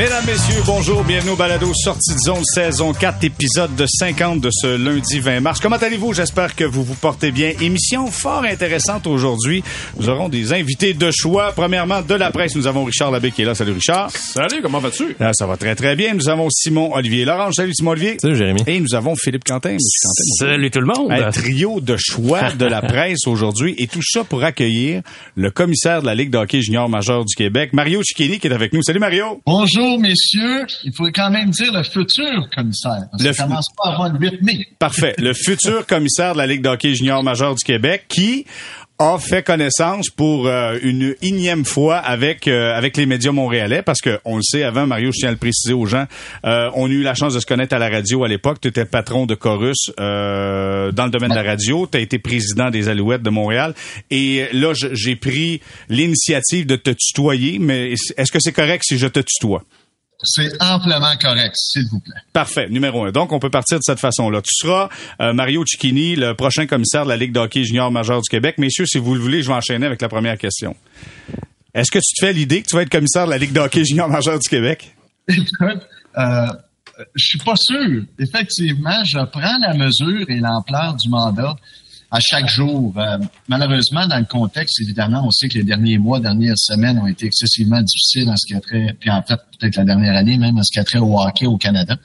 Mesdames, Messieurs, bonjour, bienvenue au Balado Sortie de zone saison 4, épisode de 50 de ce lundi 20 mars. Comment allez-vous? J'espère que vous vous portez bien. Émission fort intéressante aujourd'hui. Nous aurons des invités de choix. Premièrement, de la presse, nous avons Richard Labbé qui est là. Salut Richard. Salut, comment vas-tu? Ah, ça va très très bien. Nous avons Simon Olivier Laurent. Salut Simon Olivier. Salut Jérémy. Et nous avons Philippe Quentin. Salut tout le monde. Un trio de choix de la presse aujourd'hui et tout ça pour accueillir le commissaire de la Ligue de hockey junior majeur du Québec, Mario Cicchini, qui est avec nous. Salut Mario. Bonjour messieurs. Il faut quand même dire le futur commissaire. Parce Le ça commence pas avant le 8 mai. Parfait. Le futur commissaire de la Ligue de hockey junior majeur du Québec qui a fait connaissance pour euh, une énième fois avec euh, avec les médias montréalais parce que on le sait avant Mario je tiens à le préciser aux gens euh, on a eu la chance de se connaître à la radio à l'époque tu étais patron de Chorus euh, dans le domaine de la radio tu as été président des Alouettes de Montréal et là j'ai pris l'initiative de te tutoyer mais est-ce que c'est correct si je te tutoie? C'est amplement correct, s'il vous plaît. Parfait, numéro un. Donc, on peut partir de cette façon-là. Tu seras euh, Mario Cicchini, le prochain commissaire de la Ligue de hockey junior majeur du Québec. Messieurs, si vous le voulez, je vais enchaîner avec la première question. Est-ce que tu te fais l'idée que tu vas être commissaire de la Ligue de hockey junior majeur du Québec? Écoute, euh, je suis pas sûr. Effectivement, je prends la mesure et l'ampleur du mandat à chaque jour. Euh, malheureusement, dans le contexte, évidemment, on sait que les derniers mois, dernières semaines ont été excessivement difficiles en ce qui a trait, puis en fait, peut-être la dernière année même, en ce qui a trait au hockey au Canada.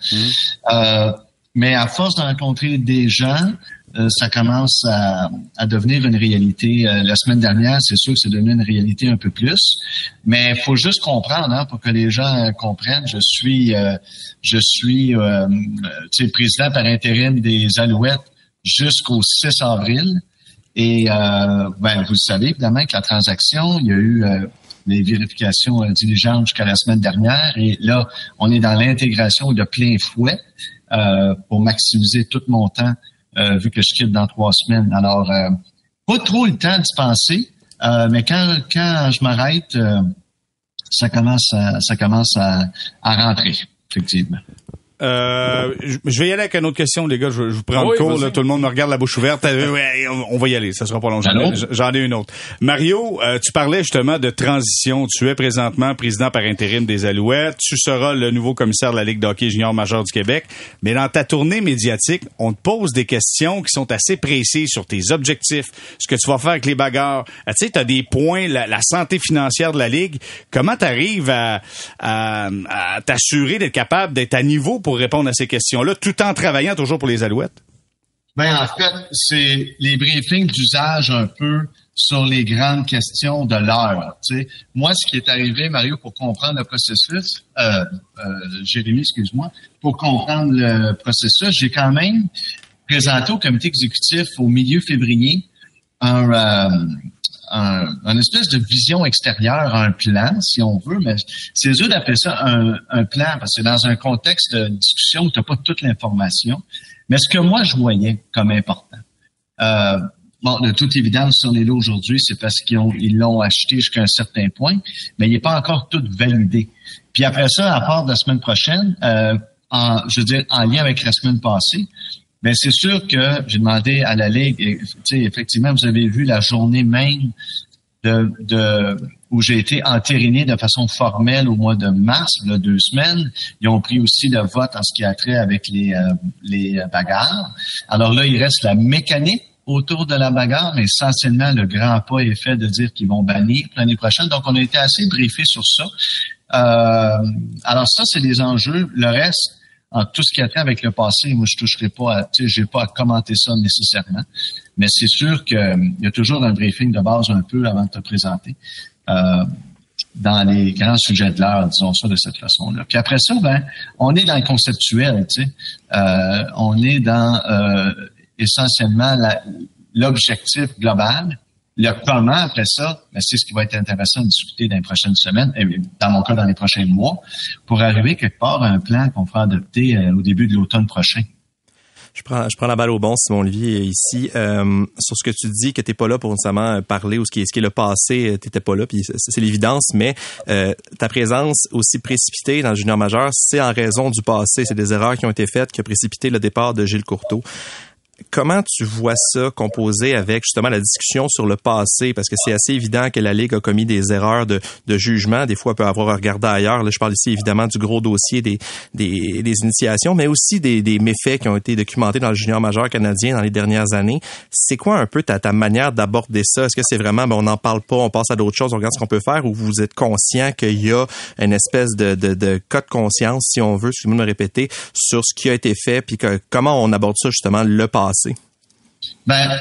Euh, mais à force de rencontrer des gens, euh, ça commence à, à devenir une réalité. Euh, la semaine dernière, c'est sûr que c'est devenu une réalité un peu plus, mais il faut juste comprendre, hein, pour que les gens euh, comprennent. Je suis, euh, je suis, euh, tu sais, président par intérim des Alouettes jusqu'au 6 avril. Et euh, ben, vous savez évidemment que la transaction, il y a eu euh, les vérifications euh, diligentes jusqu'à la semaine dernière. Et là, on est dans l'intégration de plein fouet euh, pour maximiser tout mon temps, euh, vu que je quitte dans trois semaines. Alors, pas trop le temps d'y penser, euh, mais quand, quand je m'arrête, ça commence à, ça commence à, à rentrer, effectivement. Euh, je vais y aller avec une autre question, les gars. Je, je vous prends Oui, le cours. Là, tout le monde me regarde la bouche ouverte. Euh, ouais, on, on va y aller. Ça sera pas long. J'en ai, Allô? j'en ai une autre. Mario, euh, tu parlais justement de transition. Tu es présentement président par intérim des Alouettes. Tu seras le nouveau commissaire de la Ligue de hockey junior majeur du Québec. Mais dans ta tournée médiatique, on te pose des questions qui sont assez précises sur tes objectifs, ce que tu vas faire avec les bagarres. Ah, tu sais, tu as des points, la, la santé financière de la Ligue. Comment tu arrives à, à, à t'assurer d'être capable d'être à niveau pour répondre à ces questions-là, tout en travaillant toujours pour les Alouettes? Ben en fait, c'est les briefings d'usage un peu sur les grandes questions de l'heure. Moi, ce qui est arrivé, Mario, pour comprendre le processus, euh, euh, Jérémy, excuse-moi, pour comprendre le processus, j'ai quand même présenté au comité exécutif au milieu février un, euh, un, un espèce de vision extérieure, un plan, si on veut, mais c'est eux d'appeler ça un, un plan parce que dans un contexte de discussion où tu n'as pas toute l'information. Mais ce que moi je voyais comme important, euh, bon, de toute évidence, si on est là aujourd'hui, c'est parce qu'ils ont, ils l'ont acheté jusqu'à un certain point, mais il n'est pas encore tout validé. Puis après ça, à part la semaine prochaine, euh, en, je veux dire, en lien avec la semaine passée, mais c'est sûr que j'ai demandé à la Ligue, et, effectivement, vous avez vu la journée même de, de où j'ai été entériné de façon formelle au mois de mars, là, deux semaines. Ils ont pris aussi le vote en ce qui a trait avec les, euh, les bagarres. Alors là, il reste la mécanique autour de la bagarre, mais essentiellement, le grand pas est fait de dire qu'ils vont bannir l'année prochaine. Donc, on a été assez briefé sur ça. Euh, alors ça, c'est des enjeux. Le reste, en tout ce qui a trait avec le passé, moi, je toucherai pas à, tu sais, j'ai pas à commenter ça nécessairement. Mais c'est sûr qu'il y a toujours un briefing de base un peu avant de te présenter. Euh, dans les grands sujets de l'heure, disons ça de cette façon-là. Puis après ça, ben, on est dans le conceptuel, tu sais. Euh, on est dans euh, essentiellement l'objectif global. Le comment après ça, ben, c'est ce qui va être intéressant de discuter dans les prochaines semaines, et dans mon cas dans les prochains mois, pour arriver quelque part à un plan qu'on fera adopter euh, au début de l'automne prochain. Je prends, je prends la balle au bon, Simon Olivier, ici. Euh, sur ce que tu dis, que t'es pas là pour nécessairement parler ou ce qui est, ce qui est le passé, euh, t'étais pas là, puis c'est c'est l'évidence, mais euh, ta présence aussi précipitée dans le junior majeur, c'est en raison du passé. C'est des erreurs qui ont été faites qui ont précipité le départ de Gilles Courteau. Comment tu vois ça composé avec justement la discussion sur le passé? Parce que c'est assez évident que la Ligue a commis des erreurs de, de jugement. Des fois, elle peut avoir regardé ailleurs. Là, je parle ici évidemment du gros dossier des, des, des initiations, mais aussi des, des, méfaits qui ont été documentés dans le junior majeur canadien dans les dernières années. C'est quoi un peu ta, ta manière d'aborder ça? Est-ce que c'est vraiment, ben, on n'en parle pas, on passe à d'autres choses, on regarde ce qu'on peut faire, ou vous êtes conscient qu'il y a une espèce de, de, de conscience, si on veut, moi de me répéter, sur ce qui a été fait, puis que, comment on aborde ça justement le passé? Ben,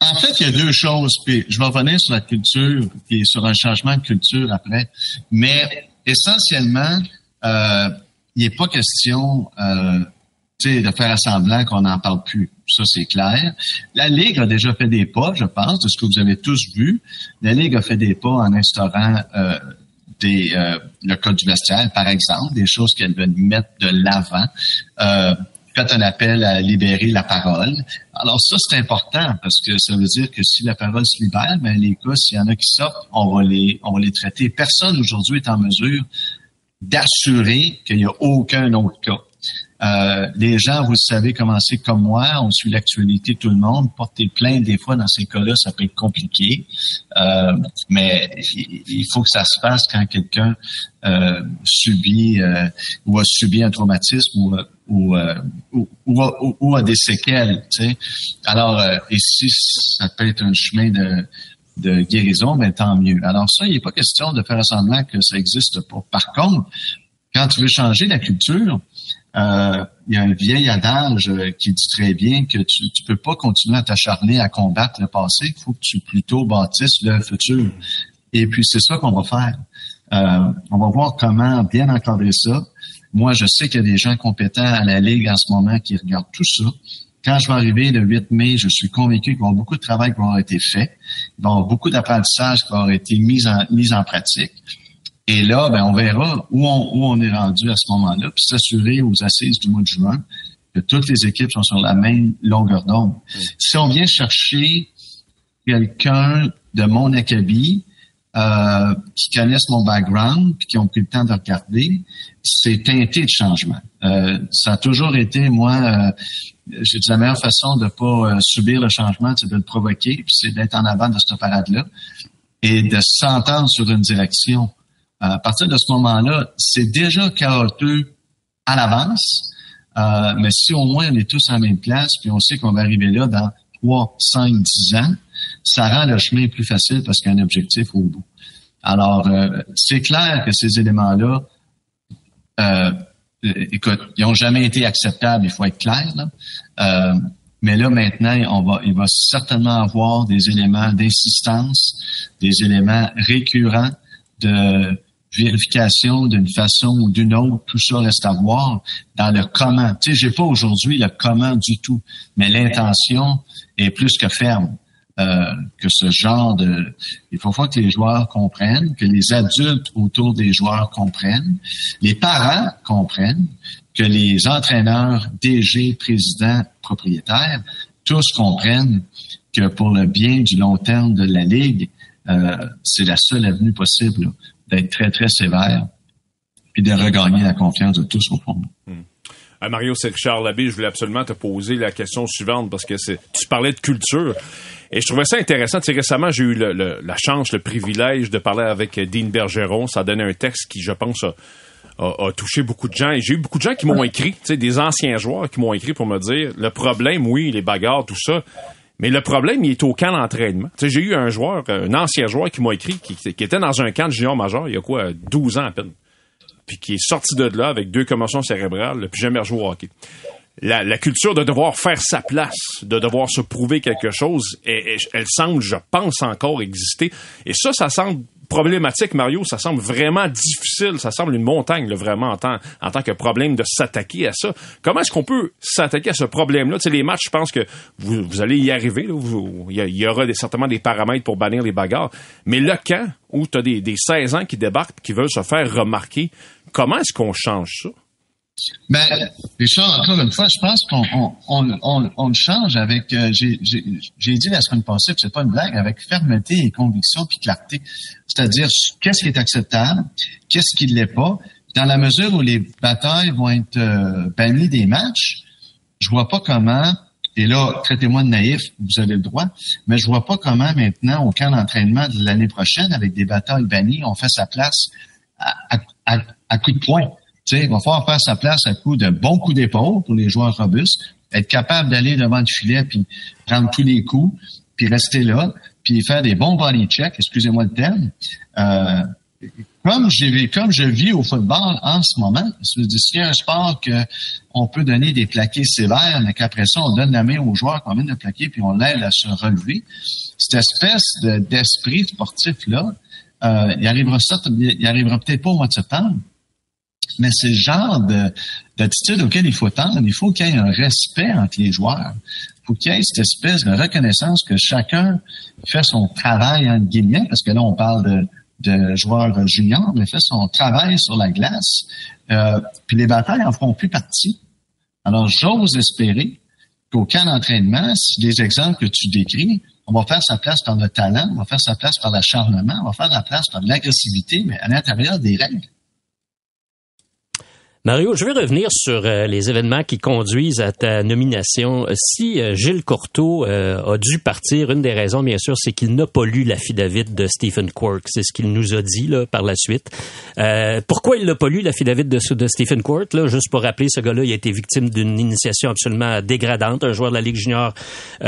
en fait, il y a deux choses. Puis je vais revenir sur la culture et sur un changement de culture après. Mais essentiellement, euh, il n'est pas question euh, de faire semblant qu'on n'en parle plus. Ça, c'est clair. La Ligue a déjà fait des pas, je pense, de ce que vous avez tous vu. La Ligue a fait des pas en instaurant euh, des, le code du vestiaire, par exemple, des choses qu'elle veut mettre de l'avant. Fait un appel à libérer la parole. Alors ça, c'est important parce que ça veut dire que si la parole se libère, ben les cas, s'il y en a qui sortent, on va les, on va les traiter. Personne aujourd'hui est en mesure d'assurer qu'il n'y a aucun autre cas. Euh, les gens, vous savez comment c'est comme moi, on suit l'actualité tout le monde. Porter plainte des fois dans ces cas-là, ça peut être compliqué. Euh, mais il faut que ça se fasse quand quelqu'un euh, subit euh, ou a subi un traumatisme ou, ou, euh, ou, ou, a, des séquelles. Tu sais. Alors, ici, ça peut être un chemin de de guérison, mais tant mieux. Alors ça, il n'est pas question de faire semblant que ça n'existe pas. Par contre, quand tu veux changer la culture, euh, il y a un vieil adage euh, qui dit très bien que tu ne peux pas continuer à t'acharner à combattre le passé, il faut que tu plutôt bâtisses le futur. Et puis c'est ça qu'on va faire. Euh, on va voir comment bien encadrer ça. Moi, je sais qu'il y a des gens compétents à la Ligue en ce moment qui regardent tout ça. Quand je vais arriver le 8 mai, je suis convaincu qu'il y avoir beaucoup de travail qui va été fait. Il y avoir beaucoup d'apprentissage qui va avoir été mis en, mis en pratique. Et là, ben, on verra où on, où on est rendu à ce moment-là, puis s'assurer aux assises du mois de juin que toutes les équipes sont sur la même longueur d'onde. Si on vient chercher quelqu'un de mon acabit, euh, qui connaissent mon background, puis qui ont pris le temps de regarder, c'est teinté de changement. Euh, ça a toujours été, moi, euh, j'ai dit la meilleure façon de pas euh, subir le changement, c'est de le provoquer, puis c'est d'être en avant de cette parade-là et de s'entendre sur une direction à partir de ce moment-là, c'est déjà chaotique à l'avance. Euh, mais si au moins on est tous en même place, puis on sait qu'on va arriver là dans 3, 5, 10 ans, ça rend le chemin plus facile parce qu'il y a un objectif au bout. Alors, euh, c'est clair que ces éléments-là, euh, écoute, ils n'ont jamais été acceptables, il faut être clair. Là. Euh, mais là, maintenant, on va, il va certainement avoir des éléments d'insistance, des éléments récurrents de vérification d'une façon ou d'une autre, tout ça reste à voir dans le comment. Tu sais, j'ai pas aujourd'hui le comment du tout, mais l'intention est plus que ferme. Euh, que ce genre de... Il faut voir que les joueurs comprennent, que les adultes autour des joueurs comprennent, les parents comprennent, que les entraîneurs, DG, présidents, propriétaires, tous comprennent que pour le bien du long terme de la Ligue, euh, c'est la seule avenue possible d'être très, très sévère, puis de regagner la confiance de tous au fond. Hmm. Euh, Mario, c'est Richard Labbé. Je voulais absolument te poser la question suivante parce que tu parlais de culture. Et je trouvais ça intéressant. Tu récemment, j'ai eu la chance, le privilège de parler avec Dean Bergeron. Ça a donné un texte qui, je pense, a, touché beaucoup de gens. Et j'ai eu beaucoup de gens qui m'ont écrit, des anciens joueurs qui m'ont écrit pour me dire le problème, oui, les bagarres, tout ça. Mais le problème, il est au camp d'entraînement. J'ai eu un joueur, un ancien joueur qui m'a écrit, qui, était dans un camp de junior majeur il y a quoi, 12 ans à peine. Puis qui est sorti de là avec deux commotions cérébrales, puis jamais rejoué au hockey. La, la, culture de devoir faire sa place, de devoir se prouver quelque chose, elle semble, je pense, encore exister. Et ça, ça semble problématique, Mario, ça semble vraiment difficile, ça semble une montagne, là, vraiment, en tant, en tant que problème de s'attaquer à ça. Comment est-ce qu'on peut s'attaquer à ce problème-là? Tu les matchs, je pense que vous, vous allez y arriver. il y, aura des, certainement des paramètres pour bannir les bagarres. Mais le camp où tu as des, des 16 ans qui débarquent qui veulent se faire remarquer, comment est-ce qu'on change ça? Ben, Richard, encore une fois, je pense qu'on on, on, on, change avec, euh, j'ai dit la semaine passée, c'est pas une blague, avec fermeté et conviction puis clarté. C'est-à-dire, qu'est-ce qui est acceptable, qu'est-ce qui ne l'est pas? Dans la mesure où les batailles vont être euh, bannies des matchs, je vois pas comment, Et là, traitez-moi de naïf, vous avez le droit. Mais je vois pas comment maintenant, au camp d'entraînement de l'année prochaine, avec des batailles bannies, on fait sa place à, à, à, coup de poing. Il va falloir faire sa place à coup de bons coups d'épaule pour les joueurs robustes, être capable d'aller devant le filet puis prendre tous les coups, puis rester là, puis faire des bons body checks, excusez-moi le terme. Euh, comme je vis au football en ce moment, je s'il y a un sport que on peut donner des plaqués sévères, mais qu'après ça on donne la main aux joueurs qu'on vient de plaquer puis on l'aide à se relever, cette espèce d'esprit sportif là, euh, il arrivera ça, il arrivera peut-être pas au mois de septembre, mais c'est le genre d'attitude auquel il faut tendre. Il faut qu'il y ait un respect entre les joueurs. Il faut qu'il y ait cette espèce de reconnaissance que chacun fait son travail en guillemets, parce que là on parle de de joueurs juniors, mais fait son travail sur la glace. Euh, puis les batailles en feront plus partie. Alors, j'ose espérer qu'au camp d'entraînement, si les exemples que tu décris, on va faire sa place par le talent, on va faire sa place par l'acharnement, on va faire sa place par l'agressivité, mais à l'intérieur des règles. Mario, je vais revenir sur euh, les événements qui conduisent à ta nomination. Si euh, Gilles Courteau euh, a dû partir, une des raisons, bien sûr, c'est qu'il n'a pas lu l'affidavit de Stephen Quirk. C'est ce qu'il nous a dit là, par la suite. pourquoi il n'a pas lu l'affidavit de, de Stephen Quirk? Là, juste pour rappeler, ce gars-là, il a été victime d'une initiation absolument dégradante, un joueur de la Ligue junior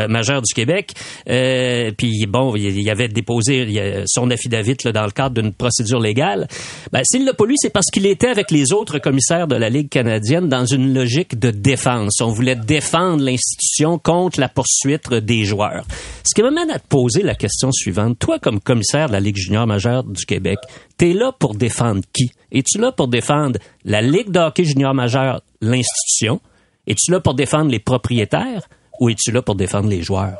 majeure du Québec. puis bon, il, avait déposé son affidavit là, dans le cadre d'une procédure légale. Ben, S'il l'a pas lu, c'est parce qu'il était avec les autres commissaires de la Ligue canadienne dans une logique de défense. On voulait défendre l'institution contre la poursuite des joueurs. Ce qui m'amène à te poser la question suivante. Toi, comme commissaire de la Ligue junior majeure du Québec, t'es là pour défendre qui? Es-tu là pour défendre la Ligue de hockey junior majeure, l'institution? Es-tu là pour défendre les propriétaires ou es-tu là pour défendre les joueurs?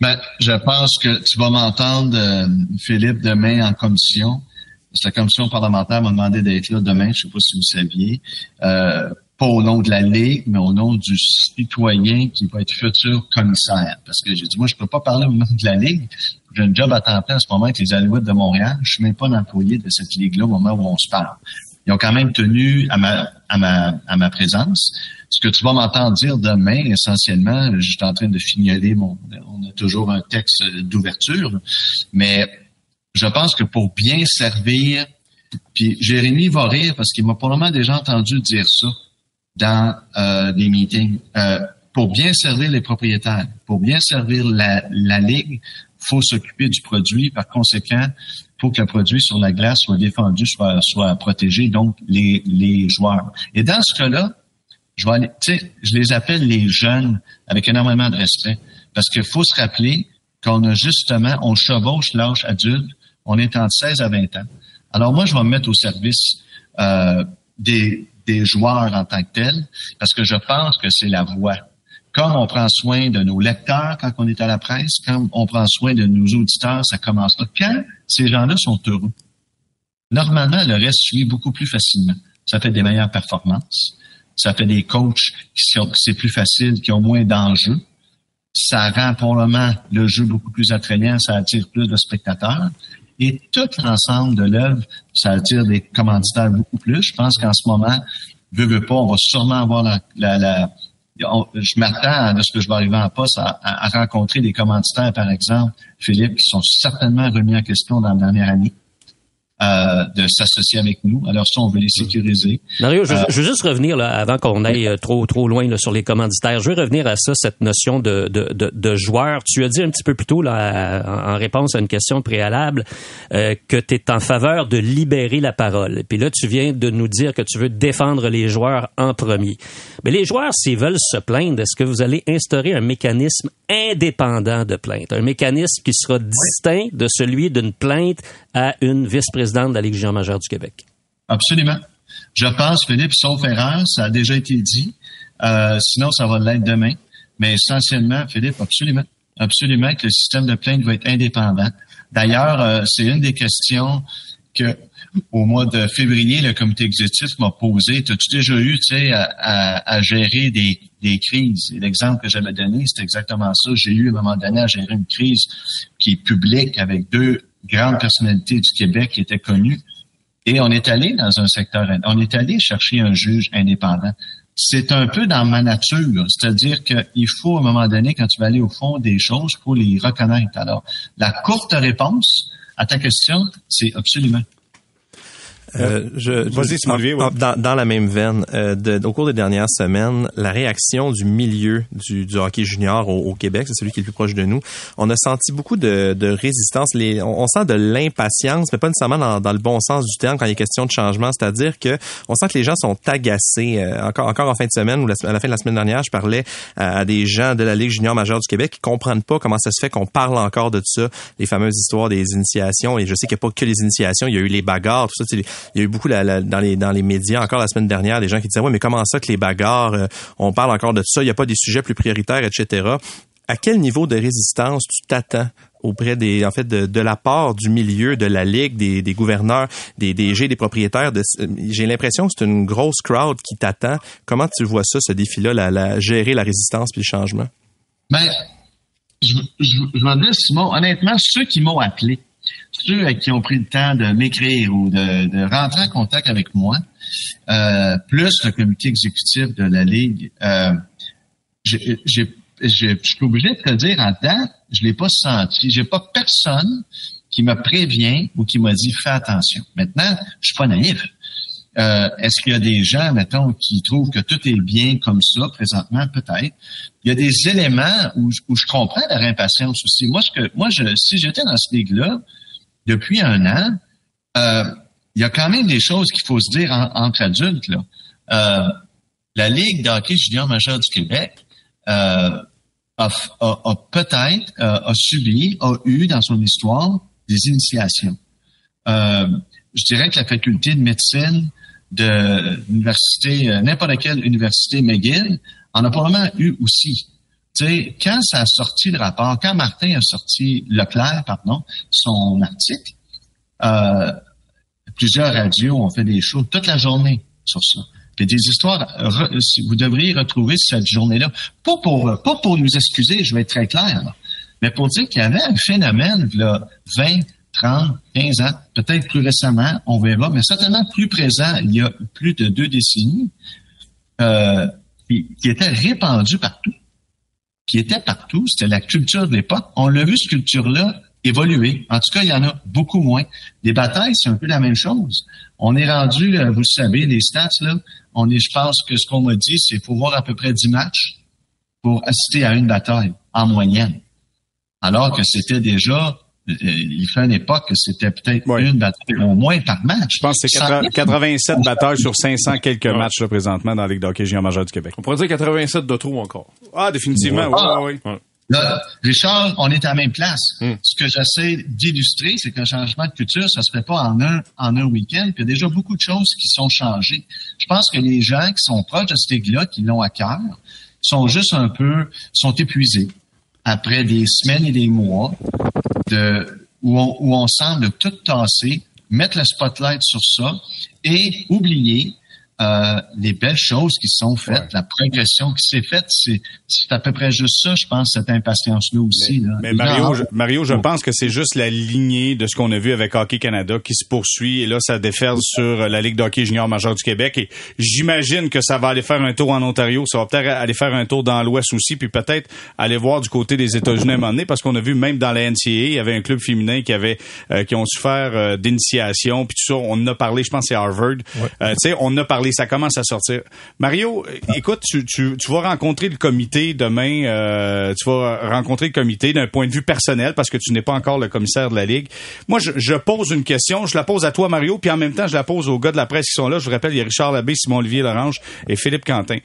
Ben, je pense que tu vas m'entendre, euh, Philippe, demain en commission la commission parlementaire m'a demandé d'être là demain, je ne sais pas si vous saviez, euh, pas au nom de la Ligue, mais au nom du citoyen qui va être futur commissaire. Parce que j'ai dit, moi, je peux pas parler au nom de la Ligue. J'ai un job à temps plein en ce moment avec les Alouettes de Montréal. Je suis même pas un employé de cette Ligue-là au moment où on se parle. Ils ont quand même tenu à ma, à ma, à ma présence. Ce que tu vas m'entendre dire demain, essentiellement, je suis en train de fignoler mon, on a toujours un texte d'ouverture, mais je pense que pour bien servir, puis Jérémy va rire parce qu'il m'a probablement déjà entendu dire ça dans euh, des meetings. Euh, pour bien servir les propriétaires, pour bien servir la, la ligue, faut s'occuper du produit. Par conséquent, faut que le produit sur la glace soit défendu, soit, soit protégé, donc les, les joueurs. Et dans ce cas-là, je vais je les appelle les jeunes avec énormément de respect, parce qu'il faut se rappeler qu'on a justement, on chevauche l'âge adulte on est entre 16 à 20 ans. Alors moi, je vais me mettre au service euh, des, joueurs en tant que tels, parce que je pense que c'est la voie. Comme on prend soin de nos lecteurs quand on est à la presse, quand on prend soin de nos auditeurs, ça commence là. Quand ces gens-là sont heureux, normalement, le reste suit beaucoup plus facilement. Ça fait des meilleures performances. Ça fait des coachs qui sont, c'est plus facile, qui ont moins d'enjeux. Ça rend probablement le jeu beaucoup plus attrayant, ça attire plus de spectateurs. Et tout l'ensemble de l'œuvre, ça attire des commanditaires beaucoup plus. Je pense qu'en ce moment, veut, veut pas, on va sûrement avoir la, la, la je m'attends à ce que je vais arriver en poste à, à, rencontrer des commanditaires, par exemple, Philippe, qui sont certainement remis en question dans la dernière année. Euh, de s'associer avec nous. Alors ça, on veut les sécuriser. Mario, je, euh, je veux juste revenir là, avant qu'on aille euh, trop trop loin là, sur les commanditaires. Je veux revenir à ça, cette notion de, de, de, de joueur. Tu as dit un petit peu plus tôt là, en, réponse à une question préalable euh, que tu es en faveur de libérer la parole. Puis là, tu viens de nous dire que tu veux défendre les joueurs en premier. Mais les joueurs, s'ils veulent se plaindre, est-ce que vous allez instaurer un mécanisme indépendant de plainte, un mécanisme qui sera distinct de celui d'une plainte à une vice-présidente? De la Ligue junior majeure du Québec. Absolument. Je pense, Philippe, sauf erreur, ça a déjà été dit. Euh, sinon, ça va l'être demain. Mais essentiellement, Philippe, absolument. Absolument que le système de plainte va être indépendant. D'ailleurs, euh, c'est une des questions que au mois de février, le comité exécutif m'a posé. As-tu déjà eu, tu sais, à, gérer des, des crises? L'exemple que j'avais donné, c'est exactement ça. J'ai eu à un moment donné à gérer une crise qui est publique avec deux grandes personnalités du Québec qui étaient connues. Et on est allé dans un secteur, on est allé chercher un juge indépendant. c'est un peu dans ma nature. C'est-à-dire qu'il faut, à un moment donné, quand tu vas aller au fond des choses, il faut les reconnaître. Alors, la courte réponse à ta question, c'est absolument. Euh, je, Vas-y, dans, dans, la même veine, euh, de, au cours des dernières semaines, la réaction du milieu du, du hockey junior au, au Québec, c'est celui qui est le plus proche de nous, on a senti beaucoup de, de résistance. Les, on, sent de l'impatience, mais pas nécessairement dans, dans, le bon sens du terme quand il est question de changement. C'est-à-dire que on sent que les gens sont agacés. Euh, encore, encore en fin de semaine ou à la fin de la semaine dernière, je parlais à, des gens de la Ligue junior majeure du Québec qui comprennent pas comment ça se fait qu'on parle encore de ça, les fameuses histoires des initiations. Et je sais qu'il n'y a pas que les initiations, il y a eu les bagarres, tout ça il y a eu beaucoup dans les médias encore la semaine dernière des gens qui disaient ouais mais comment ça que les bagarres euh, on parle encore de ça il n'y a pas des sujets plus prioritaires etc à quel niveau de résistance tu t'attends auprès des en fait de, la part du milieu de la ligue des, gouverneurs des DG des propriétaires de, j'ai l'impression que c'est une grosse crowd qui t'attend. Comment tu vois ça ce défi là la, gérer la résistance puis le changement? Ben je, je, je Simon honnêtement ceux qui m'ont appelé ceux qui ont pris le temps de m'écrire ou de, rentrer en contact avec moi, euh, plus le comité exécutif de la Ligue, euh, je suis obligé de te dire, en date, je l'ai pas senti. J'ai pas personne qui me prévient ou qui m'a dit fais attention. Maintenant, je suis pas naïf. Euh, est-ce qu'il y a des gens, mettons, qui trouvent que tout est bien comme ça présentement? Peut-être. Il y a des éléments où, je comprends leur impatience aussi. Moi, ce que, moi, je, si j'étais dans ce ligue-là, depuis un an, euh, il y a quand même des choses qu'il faut se dire entre adultes. Là. Euh, la Ligue d'hockey junior majeur du Québec euh, a, peut-être a subi, a eu dans son histoire des initiations. je dirais que la faculté de médecine de l'université, n'importe quelle université McGill, en a probablement eu aussi. Tu sais, quand ça a sorti le rapport, quand Martin a sorti Leclerc, pardon, son article, euh, plusieurs radios ont fait des shows toute la journée sur ça. Puis des histoires, vous devriez retrouver cette journée-là. Pas pour, pas pour nous excuser, je vais être très clair, mais pour dire qu'il y avait un phénomène, là, 20, 30, 15 ans, peut-être plus récemment, on verra, mais certainement plus présent il y a plus de deux décennies, euh, qui était répandu partout qui était partout. C'était la culture de l'époque. On l'a vu, cette culture-là, évoluer. En tout cas, il y en a beaucoup moins. Les batailles, c'est un peu la même chose. On est rendu, euh, vous le savez, les stats, là, on est, je pense que ce qu'on m'a dit, c'est faut voir à peu près 10 matchs pour assister à une bataille, en moyenne. Alors que c'était déjà il fait une époque que c'était peut-être une bataille au moins par match. Je pense que c'est 87 batailles sur 500 quelques matchs là, présentement dans la Ligue d'hockey junior majeur du Québec. On pourrait dire 87 de trop encore. Ah, définitivement, oui, oui. Là, Richard, on est à la même place. Hmm. Ce que j'essaie d'illustrer, c'est qu'un changement de culture, ça se fait pas en un, en un week-end. Puis il y a déjà beaucoup de choses qui sont changées. Je pense que les gens qui sont proches de cette ligue-là, qui l'ont à cœur, sont juste un peu, sont épuisés après des semaines et des mois de, où, on, où on semble tout tasser, mettre le spotlight sur ça et oublier euh, les belles choses qui sont faites, la progression qui s'est faite, c'est à peu près juste ça, je pense, cette impatience-là aussi. Mais, Mario, je, Mario, je pense que c'est juste la lignée de ce qu'on a vu avec Hockey Canada qui se poursuit. Et là, ça déferle sur la Ligue d'hockey junior majeur du Québec. Et j'imagine que ça va aller faire un tour en Ontario. Ça va peut-être aller faire un tour dans l'Ouest aussi. Puis peut-être aller voir du côté des États-Unis à un moment donné. Parce qu'on a vu même dans la NCAA, il y avait un club féminin qui avait euh, qui ont souffert euh, d'initiation. Puis tout ça, on en a parlé, je pense c'est Harvard. Euh, tu sais, on a parlé ça commence à sortir. Mario, écoute, tu, vas rencontrer le comité demain. Euh, tu vas rencontrer le comité d'un point de vue personnel parce que tu n'es pas encore le commissaire de la Ligue. Moi, je, pose une question. Je la pose à toi, Mario, puis en même temps, je la pose aux gars de la presse qui sont là. Je vous rappelle, il y a Richard Labbé, Simon-Olivier Lorange et Philippe Quentin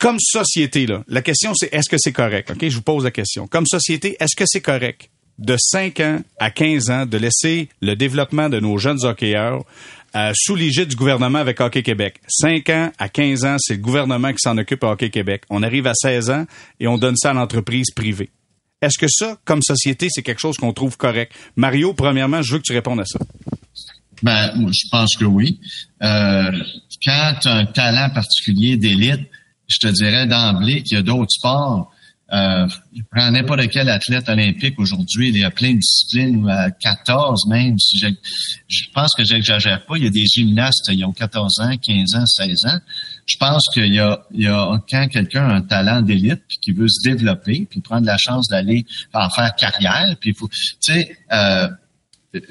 comme société, là, la question c'est est-ce que c'est correct? Je vous pose la question. Comme société, est-ce que c'est correct de 5 ans à 15 ans de laisser le développement de nos jeunes hockeyeurs sous l'égide du gouvernement avec Hockey Québec. 5 ans à 15 ans, c'est le gouvernement qui s'en occupe à Hockey Québec. On arrive à 16 ans et on donne ça à l'entreprise privée. Est-ce que ça, comme société, c'est quelque chose qu'on trouve correct? Mario, premièrement, je veux que tu répondes à ça. Ben, je pense que oui. Euh, quand tu as un talent particulier d'élite, je te dirais d'emblée qu'il y a d'autres sports euh, prends n'importe quel athlète olympique aujourd'hui, il y a plein de disciplines, à 14 même. Si je pense que j'exagère pas, il y a des gymnastes, ils ont 14 ans, 15 ans, 16 ans. Je pense qu'il y a, il y a quand quelqu'un a un talent d'élite puis qui veut se développer puis prendre la chance d'aller en faire carrière, puis il faut, tu sais, euh,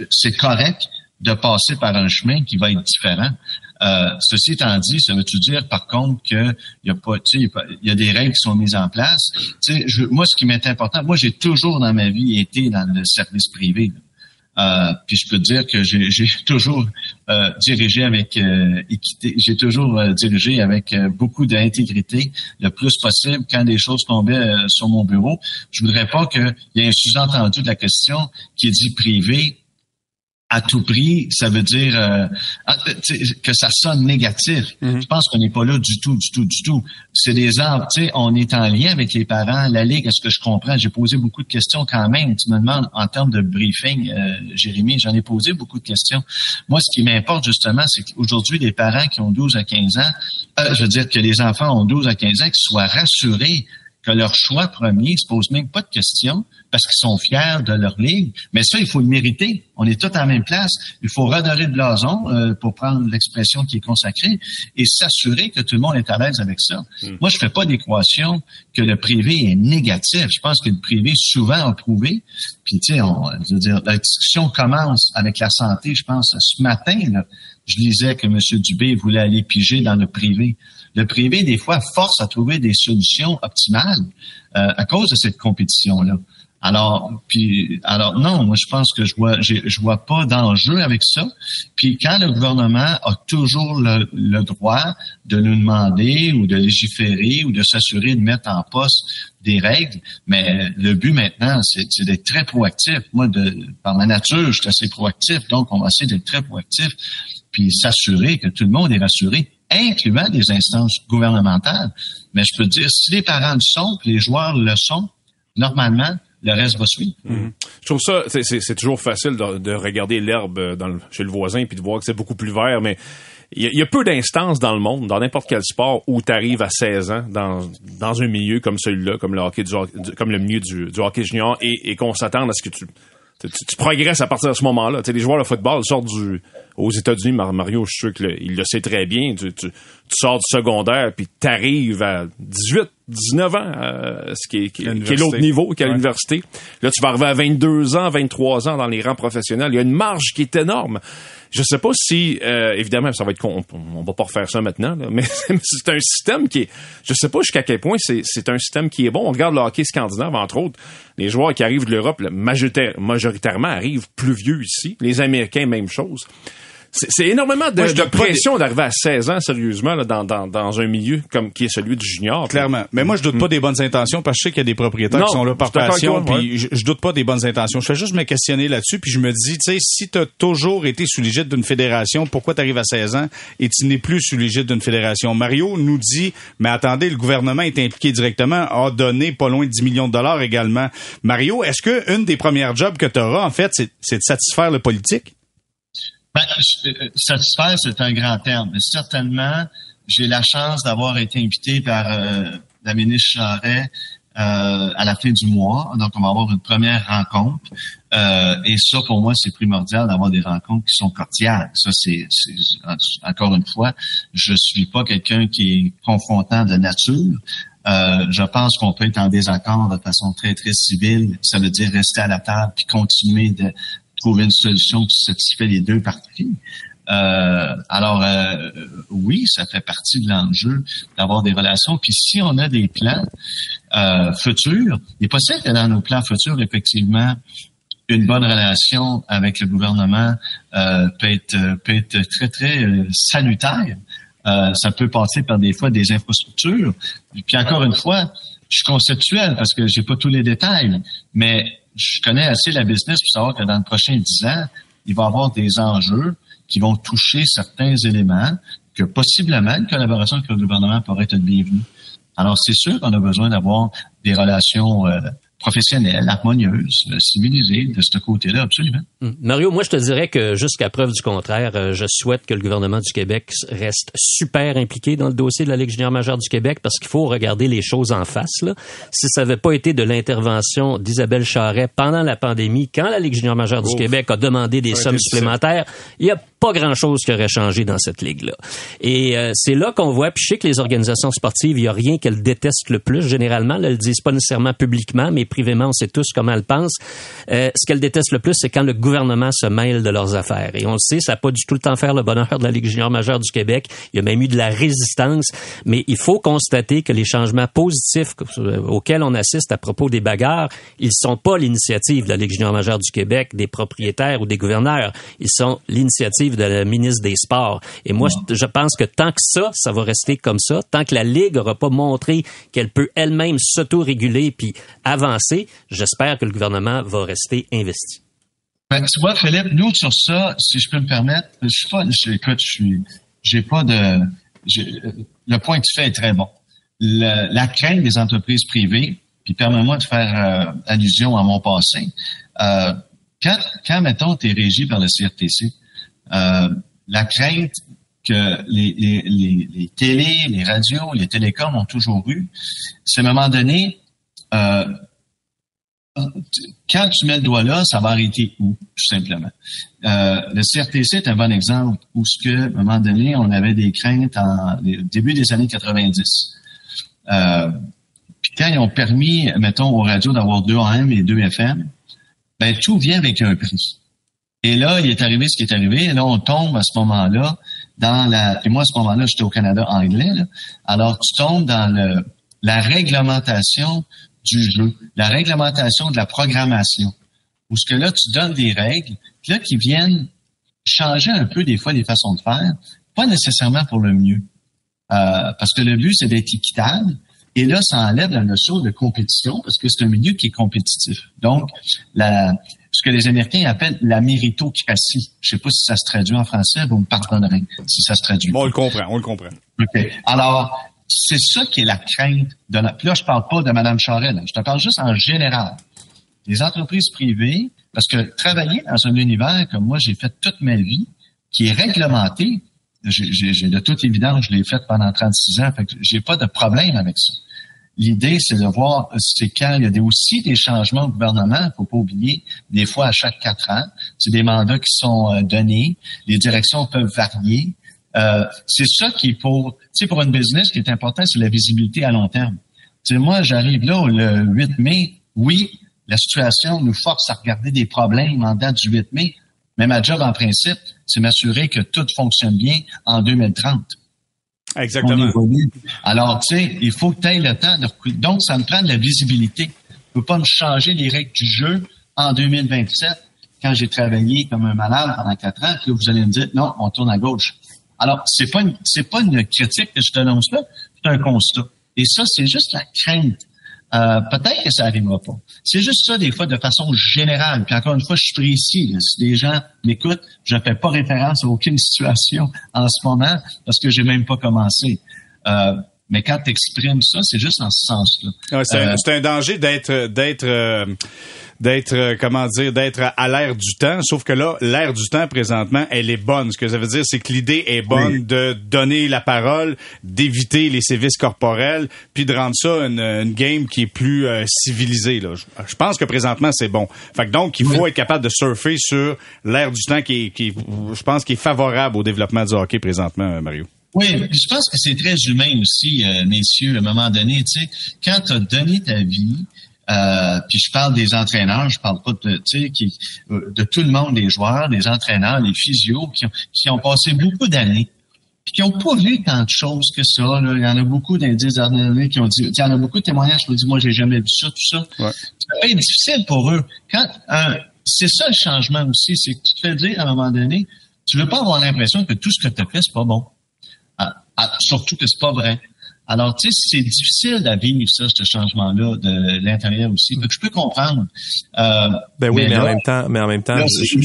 c'est correct de passer par un chemin qui va être différent. Euh, ceci étant dit, ça veut-tu dire par contre qu'il y a pas, tu sais, il y a des règles qui sont mises en place? Tu sais, je, moi, ce qui m'est important, moi, j'ai toujours dans ma vie été dans le service privé. Euh, puis je peux te dire que j'ai toujours euh, dirigé avec euh, équité, j'ai toujours euh, dirigé avec beaucoup d'intégrité, le plus possible. Quand des choses tombaient sur mon bureau, je voudrais pas qu'il y ait un sous-entendu de la question qui dit privé à tout prix, ça veut dire euh, ah, que ça sonne négatif. Mhm. Je pense qu'on n'est pas là du tout, du tout, du tout. C'est des arbres, tu sais, on est en lien avec les parents, la Ligue, est-ce que je comprends? J'ai posé beaucoup de questions quand même. Tu me demandes en termes de briefing, euh, Jérémy, j'en ai posé beaucoup de questions. Moi, ce qui m'importe justement, c'est qu'aujourd'hui, les parents qui ont 12 à 15 ans, euh, je veux dire que les enfants ont 12 à 15 ans, qu'ils soient rassurés que leur choix premier se pose même pas de questions parce qu'ils sont fiers de leur ligue. Mais ça, il faut le mériter. On est tous à la même place. Il faut redorer le blason, euh, pour prendre l'expression qui est consacrée, et s'assurer que tout le monde est à l'aise avec ça. Hmm. Moi, je fais pas d'équation que le privé est négatif. Je pense que le privé souvent a prouvé. Puis, tu sais, je veux dire, la discussion commence avec la santé. Je pense ce matin, là, je disais que M. Dubé voulait aller piger dans le privé. Le privé, des fois, force à trouver des solutions optimales euh, à cause de cette compétition-là. Alors, puis, alors non, moi je pense que je vois, je vois pas d'enjeu avec ça. Puis quand le gouvernement a toujours le, le droit de nous demander ou de légiférer ou de s'assurer de mettre en poste des règles, mais le but maintenant, c'est d'être très proactif. Moi, de, par ma nature, je suis assez proactif, donc on va essayer d'être très proactif, puis s'assurer que tout le monde est rassuré incluant des instances gouvernementales. Mais je peux dire, si les parents le sont, que les joueurs le sont, normalement, le reste va suivre. Mhm. Je trouve ça, c'est toujours facile de, regarder l'herbe chez le voisin puis de voir que c'est beaucoup plus vert, mais il y, a peu d'instances dans le monde, dans n'importe quel sport, où tu arrives à 16 ans dans, dans un milieu comme celui-là, comme le hockey du, comme le milieu du, hockey junior, et, et qu'on s'attende à ce que tu tu, progresses à partir de ce moment-là. Tu les joueurs de football sortent du, aux États-Unis, Mario, je suis sûr qu'il le sait très bien. Tu, tu, sors du secondaire, puis tu arrives à 18, 19 ans, euh, ce qui est, qui, est l'autre niveau qu'à l'université. Là, tu vas arriver à 22 ans, 23 ans dans les rangs professionnels. Il y a une marge qui est énorme. Je sais pas si, euh, évidemment, ça va être con, on, va pas refaire ça maintenant, mais c'est un système qui est, je sais pas jusqu'à quel point c'est un système qui est bon. On regarde le hockey scandinave, entre autres, les joueurs qui arrivent de l'Europe, majoritairement arrivent plus vieux ici. Les Américains, même chose. C'est énormément de, pression d'arriver à 16 ans, sérieusement, là, dans, dans, dans, un milieu comme qui est celui du junior. Clairement. Mais moi, je doute pas hmm. des bonnes intentions parce que je sais qu'il y a des propriétaires qui sont là par passion. Puis je, doute pas des bonnes intentions. Je fais juste me questionner là-dessus. Puis je me dis, tu sais, si tu as toujours été sous l'égide d'une fédération, pourquoi tu arrives à 16 ans et tu n'es plus sous l'égide d'une fédération? Mario nous dit, mais attendez, le gouvernement est impliqué directement, a donné pas loin de 10 millions de dollars également. Mario, est-ce que une des premières jobs que tu auras, en fait, c'est de satisfaire le politique? Ben, euh, satisfaire, c'est un grand terme. Mais certainement, j'ai la chance d'avoir été invité par euh, la ministre Charret euh, à la fin du mois. Donc, on va avoir une première rencontre. et ça, pour moi, c'est primordial d'avoir des rencontres qui sont cordiales. Ça, c'est encore une fois, je suis pas quelqu'un qui est confrontant de nature. je pense qu'on peut être en désaccord de façon très, très civile. Ça veut dire rester à la table puis continuer de, trouver une solution qui satisfait les deux parties. Euh, alors, euh, oui, ça fait partie de l'enjeu d'avoir des relations. Puis si on a des plans euh, futurs, il est possible que dans nos plans futurs, effectivement, une bonne relation avec le gouvernement euh, peut, être, peut être très, très salutaire. Ça peut passer par des fois des infrastructures. Puis encore une fois, je suis conceptuel parce que j'ai pas tous les détails, mais je connais assez la business pour savoir que dans les prochains dix ans, il va y avoir des enjeux qui vont toucher certains éléments que possiblement une collaboration avec le gouvernement pourrait être bienvenue. Alors, c'est sûr qu'on a besoin d'avoir des relations euh, professionnelle, harmonieuse, civilisée de ce côté-là, absolument. Hum. Mario, moi, je te dirais que jusqu'à preuve du contraire, euh, je souhaite que le gouvernement du Québec reste super impliqué dans le dossier de la Ligue junior majeure du Québec parce qu'il faut regarder les choses en face. Là. Si ça n'avait pas été de l'intervention d'Isabelle Charret pendant la pandémie, quand la Ligue junior majeure du Québec a demandé des sommes supplémentaires, il y a pas grand-chose qui aurait changé dans cette ligue-là. Et euh, c'est là qu'on voit, puis je sais que les organisations sportives, il n'y a rien qu'elles détestent le plus. Généralement, elles le disent pas nécessairement publiquement, mais privément, on sait tous comment elles pensent. Euh, ce qu'elles détestent le plus, c'est quand le gouvernement se mêle de leurs affaires. Et on le sait, ça n'a pas du tout le temps faire le bonheur de la Ligue junior majeure du Québec. Il y a même eu de la résistance. Mais il faut constater que les changements positifs euh, auxquels on assiste à propos des bagarres, ils sont pas l'initiative de la Ligue junior majeure du Québec, des propriétaires ou des gouverneurs. Ils sont l'initiative de la ministre des Sports. Et moi, je pense que tant que ça, ça va rester comme ça, tant que la Ligue n'aura pas montré qu'elle peut elle-même s'auto-réguler puis avancer, j'espère que le gouvernement va rester investi. Ben, tu vois, Philippe, nous, sur ça, si je peux me permettre, je suis pas, écoute, je suis, j'ai pas de, le point que tu fais est très bon. la crainte des entreprises privées, puis permets-moi de faire euh, allusion à mon passé. Euh, quand, quand, mettons, tu es régi par le CRTC, euh, la crainte que les, les, les, télés, les radios, les télécoms ont toujours eu, c'est à un moment donné, euh, quand tu mets le doigt là, ça va arrêter où, tout simplement? Euh, le CRTC est un bon exemple où ce que, à un moment donné, on avait des craintes en début des années 90. Euh, puis quand ils ont permis, mettons, aux radios d'avoir deux AM et deux FM, ben tout vient avec un prix. Et là, il est arrivé ce qui est arrivé. Et là, on tombe à ce moment-là dans la. Et moi, à ce moment-là, j'étais au Canada anglais. Alors, tu tombes dans la réglementation du jeu, la réglementation de la programmation. Où ce que là, tu donnes des règles, là, qui viennent changer un peu des fois les façons de faire, pas nécessairement pour le mieux. Euh, parce que le but, c'est d'être équitable. Et là, ça enlève la notion de compétition parce que c'est un milieu qui est compétitif. Donc, la, ce que les Américains appellent la méritocratie. Je sais pas si ça se traduit en français, vous me pardonnerez si ça se traduit. Bon, on le comprend, on le comprend. OK. Alors, c'est ça qui est la crainte de la... Puis là, je parle pas de Mme Charest, je te parle juste en général. Les entreprises privées, parce que travailler dans un univers comme moi, j'ai fait toute ma vie, qui est réglementé, j'ai de toute évidence, je l'ai fait pendant 36 ans, fait que j'ai pas de problème avec ça. L'idée, c'est de voir, c'est quand il y a aussi des changements au gouvernement, faut pas oublier, des fois à chaque quatre ans, c'est des mandats qui sont euh, donnés, les directions peuvent varier. Euh, c'est ça qui est pour, tu sais, pour une business, ce qui est important, c'est la visibilité à long terme. Tu sais, moi, j'arrive là le 8 mai, oui, la situation nous force à regarder des problèmes en date du 8 mai, mais ma job, en principe, c'est m'assurer que tout fonctionne bien en 2030. Exactement. Alors, tu sais, il faut que tu aies le temps de Donc, ça me prend de la visibilité. Je peux pas me changer les règles du jeu en 2027 quand j'ai travaillé comme un malade pendant quatre ans, puis vous allez me dire, non, on tourne à gauche. Alors, c'est pas c'est pas une critique que je te lance là, c'est un constat. Et ça, c'est juste la crainte euh, peut-être que ça n'arrivera pas. C'est juste ça des fois de façon générale. Puis encore une fois, je suis précis. Si des gens m'écoutent, je ne fais pas référence à aucune situation en ce moment parce que j'ai même pas commencé. Euh, mais quand tu exprimes ça, c'est juste en ce sens-là. c'est, un, euh, un, danger d'être d'être d'être, euh, comment dire, d'être à l'ère du temps. Sauf que là, l'ère du temps, présentement, elle est bonne. Ce que ça veut dire, c'est que l'idée est bonne de donner la parole, d'éviter les sévices corporels, puis de rendre ça une, une game qui est plus euh, civilisée. Là. Je, pense que présentement, c'est bon. Fait que donc, il faut être capable de surfer sur l'ère du temps qui, qui je pense, qui est favorable au développement du hockey présentement, Mario. Oui, je pense que c'est très humain aussi, euh, messieurs, à un moment donné. Tu sais, quand tu as donné ta vie, euh, puis je parle des entraîneurs, je parle pas de, qui, euh, de tout le monde, les joueurs, les entraîneurs, les physios, qui ont, qui ont passé beaucoup d'années, puis qui n'ont pas vu tant de choses que ça. Là. Il y en a beaucoup dix dernières années qui ont dit, il y en a beaucoup de témoignages qui ont dit, moi, j'ai jamais vu ça, tout ça. Ouais. C'est difficile pour eux. Quand c'est ça le changement aussi, c'est que tu te fais dire à un moment donné, tu veux pas avoir l'impression que tout ce que tu as fait, c'est pas bon. Ah, ah, surtout que c'est pas vrai. Alors, tu sais, c'est difficile à vivre ça, ce changement-là de l'intérieur aussi. Donc, je peux comprendre. Euh, ben oui, mais, en même temps, mais en même temps, je,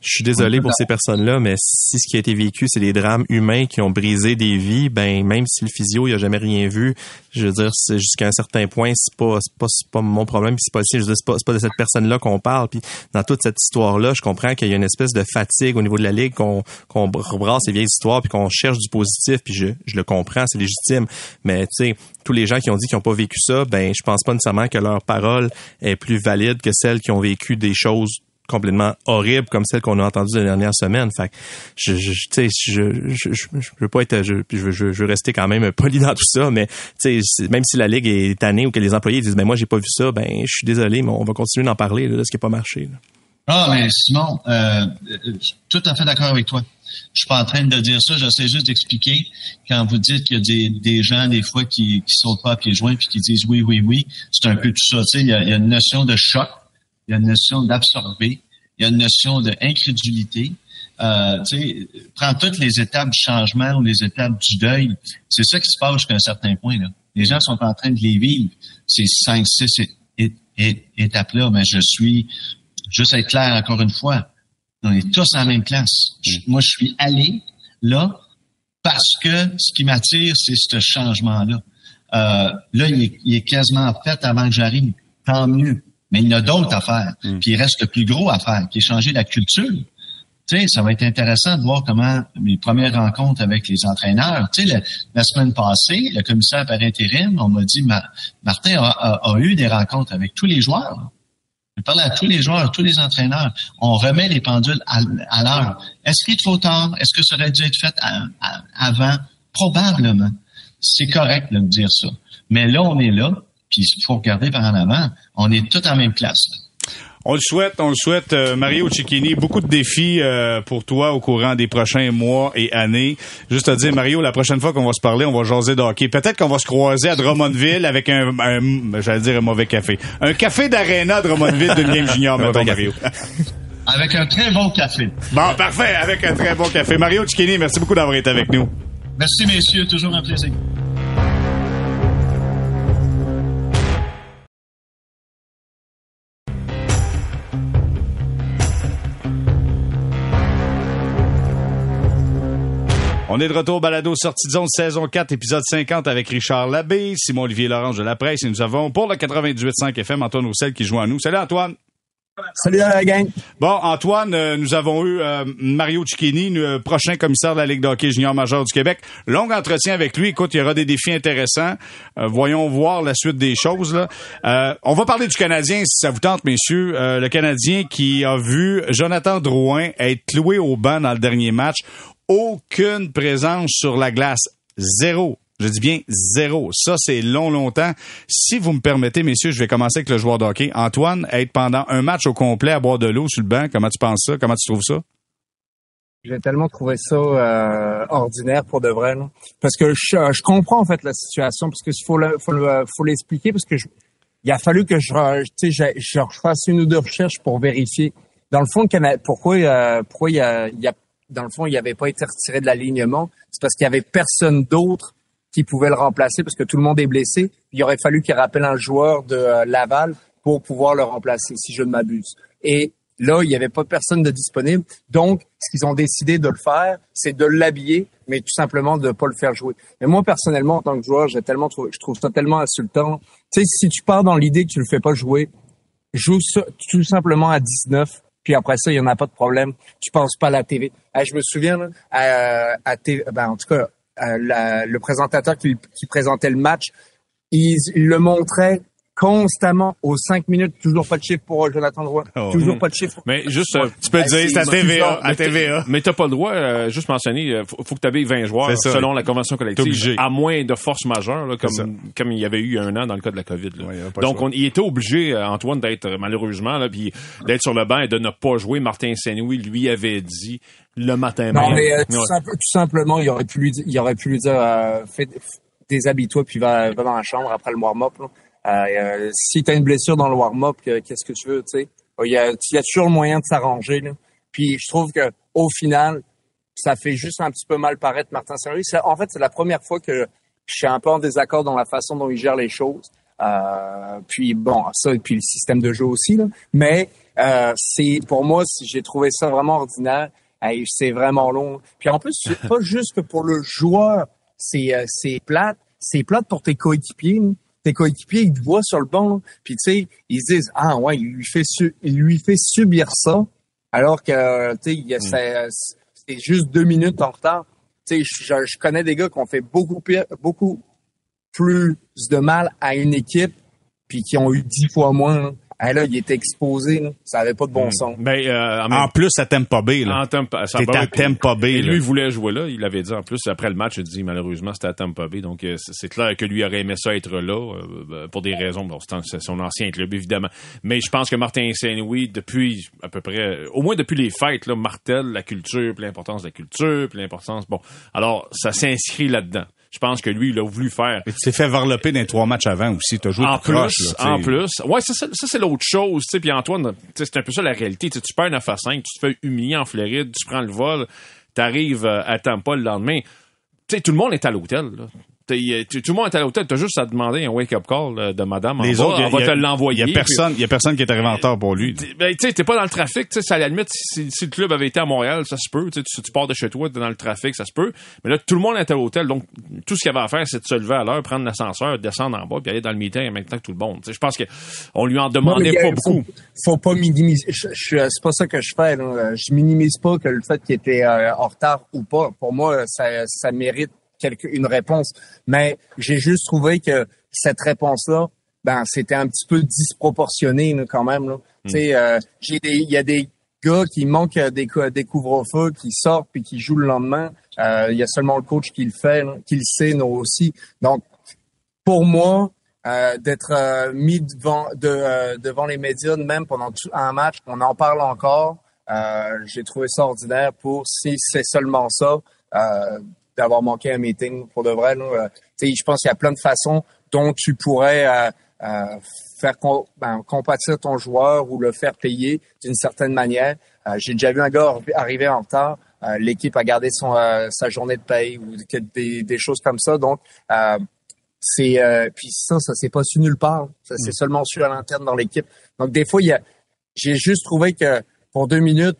suis désolé pour ces personnes-là, mais si ce qui a été vécu, c'est des drames humains qui ont brisé des vies, ben même si le physio, il a jamais rien vu, je veux dire, c'est jusqu'à un certain point, c'est pas, c'est pas, c'est pas mon problème, c'est pas, je veux dire, c'est pas, c'est pas de cette personne-là qu'on parle. Puis dans toute cette histoire-là, je comprends qu'il y a une espèce de fatigue au niveau de la ligue, qu'on, qu'on rebrasse ces vieilles histoires, puis qu'on cherche du positif, puis je, je le comprends, c'est légitime. Mais tu sais, tous les gens qui ont dit qu'ils n'ont pas vécu ça, ben je pense pas nécessairement que leur parole est plus valide que celles qui ont vécu des choses complètement horribles comme celles qu'on a entendues les dernières semaines. Fait je, je, je, je, je, veux pas être, je, veux rester quand même poli dans tout ça, mais même si la ligue est tannée ou que les employés disent, ben moi j'ai pas vu ça, ben je suis désolé, mais on va continuer d'en parler de ce qui n'a pas marché. Ah, mais Simon, euh, suis tout à fait d'accord avec toi. Je suis pas en train de dire ça, j'essaie juste d'expliquer quand vous dites qu'il y a des, des gens, des fois, qui, qui sautent pas à pieds joints puis qui disent oui, oui, oui. C'est un peu tout ça. Tu sais, il y, a, il y a une notion de choc, il y a une notion d'absorber, il y a une notion d'incrédulité. Euh, tu sais, prends toutes les étapes du changement ou les étapes du deuil. C'est ça qui se passe jusqu'à un certain point. Là. Les gens sont en train de les vivre, ces cinq, six étapes-là. Mais je suis, juste être clair encore une fois, on est tous en même place. moi, je suis allé là parce que ce qui m'attire, c'est ce changement-là. Euh, là, il est, quasiment fait avant que j'arrive. Tant mieux. Mais il y en a d'autres à faire. Mm. Puis il reste le plus gros à faire, qui est changer la culture. Tu sais, ça va être intéressant de voir comment mes premières rencontres avec les entraîneurs. Tu sais, la, semaine passée, le commissaire par intérim, on m'a dit, Martin a, eu des rencontres avec tous les joueurs. Je parle à tous les joueurs, tous les entraîneurs. On remet les pendules à, l'heure. Est-ce qu'il est trop tard? Est-ce que ça aurait dû être fait avant? Probablement. C'est correct de dire ça. Mais là, on est là, puis il faut regarder par en avant. On est tous en même place. On le souhaite, on le souhaite, euh, Mario Cicchini. Beaucoup de défis euh, pour toi au courant des prochains mois et années. Juste à dire, Mario, la prochaine fois qu'on va se parler, on va jaser de hockey. Peut-être qu'on va se croiser à Drummondville avec un, j'allais dire un mauvais café. Un café d'aréna Drummondville d'une game junior, mettons, Mario. Avec un très bon café. Bon, parfait, avec un très bon café. Mario Cicchini, merci beaucoup d'avoir été avec nous. Merci, messieurs. Toujours un plaisir. On est de retour balado sortie de zone saison 4 épisode 50 avec Richard Labbé, Simon Olivier Lorange de la presse et nous avons pour le 98.5 FM Antoine Roussel qui joue à nous. Salut Antoine. Salut la gang. Bon, Antoine, euh, nous avons eu euh, Mario Cicchini, le prochain commissaire de la Ligue d'hockey junior majeur du Québec. Long entretien avec lui. Écoute, il y aura des défis intéressants. Euh, voyons voir la suite des choses. Là. on va parler du Canadien, si ça vous tente, messieurs. le Canadien qui a vu Jonathan Drouin être cloué au banc dans le dernier match aucune présence sur la glace. Zéro. Je dis bien zéro. Ça, c'est long, longtemps. Si vous me permettez, messieurs, je vais commencer avec le joueur de hockey. Antoine, être pendant un match au complet à boire de l'eau sur le banc, comment tu penses ça? Comment tu trouves ça? J'ai tellement trouvé ça euh, ordinaire pour de vrai. Parce que je, comprends en fait la situation, parce qu'il faut faut l'expliquer, parce que il a fallu que je, fasse une ou deux recherches pour vérifier. Dans le fond, pourquoi, euh, pourquoi il y a, il y a dans le fond, il n'avait pas été retiré de l'alignement, c'est parce qu'il y avait personne d'autre qui pouvait le remplacer parce que tout le monde est blessé. Il aurait fallu qu'il rappelle un joueur de euh, Laval pour pouvoir le remplacer, si je ne m'abuse. Et là, il n'y avait pas personne de disponible. Donc, ce qu'ils ont décidé de le faire, c'est de l'habiller, mais tout simplement de ne pas le faire jouer. Mais moi, personnellement, en tant que joueur, j'ai tellement trouvé, je trouve ça tellement insultant. Tu sais, si tu pars dans l'idée que tu le fais pas jouer, joue tout simplement à 19 puis après ça, il y en a pas de problème. Tu penses pas à la TV. je me souviens, là, à, à TV, ben, en tout cas, le présentateur qui, qui, présentait le match, il, il le montrait constamment aux cinq minutes, toujours pas de chiffre pour euh, Jonathan Drouin. Oh. Toujours pas de chiffre. Mais juste, euh, tu peux dire, c'est à TVA, à TVA. Mais t'as pas le droit, euh, juste mentionner, faut, faut que tu avais 20 joueurs selon la convention collective, à moins de force majeure, là, comme, comme il y avait eu un an dans le cas de la COVID. Donc, on, il était obligé, Antoine, d'être malheureusement, là, puis d'être sur le banc et de ne pas jouer. Martin Saint-Louis lui avait dit le matin Non, mais tout, simplement, il aurait pu lui, il aurait pu lui dire, fais, déshabille-toi puis va, va dans la chambre après le warm-up. Euh, euh, si tu as une blessure dans le warm-up, qu'est-ce que tu veux, tu sais? Il y a, y a toujours le moyen de s'arranger. Puis je trouve que au final, ça fait juste un petit peu mal paraître Martin Saint-Louis. En fait, c'est la première fois que je suis un peu en désaccord dans la façon dont il gère les choses. Euh, puis bon, ça et puis le système de jeu aussi. Là. Mais euh, c'est pour moi, j'ai trouvé ça vraiment ordinaire. c'est vraiment long. Puis en plus, c'est pas juste que pour le joueur, c'est euh, c'est plate. C'est plate pour tes coéquipiers. Tes coéquipiers, ils te voient sur le banc. Puis tu sais, ils se disent ah ouais, il lui fait il lui fait subir ça, alors que tu sais, mm. c'est juste deux minutes en retard. Tu sais, je, je connais des gars qui ont fait beaucoup pire, beaucoup plus de mal à une équipe puis qui ont eu dix fois moins. Hey, là, il était exposé, là. ça avait pas de bon hmm. son. Ben, euh, en, plus, à Tampa Bay. Là. En Tampa, ça à Tampa Bay. Et lui, il voulait jouer là. Il avait dit en plus après le match, il dit malheureusement c'était à Tampa Bay. Donc euh, c'est clair que lui aurait aimé ça être là euh, pour des raisons. Bon, c'est son ancien club évidemment. Mais je pense que Martin Saint-Louis, depuis à peu près, au moins depuis les fêtes, là, martèle la culture, puis l'importance de la culture, puis l'importance. Bon, alors ça s'inscrit là-dedans je pense que lui, il a voulu faire. tu t'es fait varloper dans les trois matchs avant aussi. T'as joué en plus, croche, En plus. Ouais, ça, ça, c'est l'autre chose. sais. Puis Antoine, c'est un peu ça la réalité. T'sais, tu perds 9 à 5, tu te fais humilier en Floride, tu prends le vol, t'arrives euh, à Tampa le lendemain. sais, tout le monde est à l'hôtel. Tout le monde est à l'hôtel. T'as juste à demander un wake-up call euh, de madame. Les autres, on va te l'envoyer. Il y a personne, il y a personne qui est arrivé en retard pour lui. Ben, tu sais, t'es pas dans le trafic. Tu sais, à la limite, si, le club avait été à Montréal, ça se peut. Tu, tu pars de chez toi, t'es dans le trafic, ça se peut. Mais là, tout le monde est à l'hôtel. Donc, tout ce qu'il avait à faire, c'est de se lever à l'heure, prendre l'ascenseur, descendre en bas, puis aller dans le meeting en même temps que tout le monde. je pense que on lui en demandait pas beaucoup. Faut pas minimiser. c'est pas ça que je fais. Je minimise pas que le fait qu'il était euh, en retard ou pas. Pour moi, ça, ça mérite une réponse. Mais j'ai juste trouvé que cette réponse-là, ben c'était un petit peu disproportionné quand même. Là. Hmm. Tu sais, euh, il y a des gars qui manquent des, des couvre-feux, qui sortent puis qui jouent le lendemain. Euh, il y a seulement le coach qui le fait, qui le sait, nous aussi. Donc, pour moi, euh, d'être mis devant de, devant les médias, même pendant un match, on en parle encore. J'ai trouvé ça ordinaire pour si c'est seulement ça d'avoir manqué un meeting pour de vrai. Euh, je pense qu'il y a plein de façons dont tu pourrais euh, euh, faire ben, compatir ton joueur ou le faire payer d'une certaine manière. J'ai déjà vu un gars arriver en retard. L'équipe a gardé son, sa journée de paye ou des, des choses comme ça. Donc, c'est puis ça, ça s'est pas su nulle part. Ça s'est mm. seulement su à l'interne dans l'équipe. Donc, des fois, il y a, j'ai juste trouvé que pour deux minutes,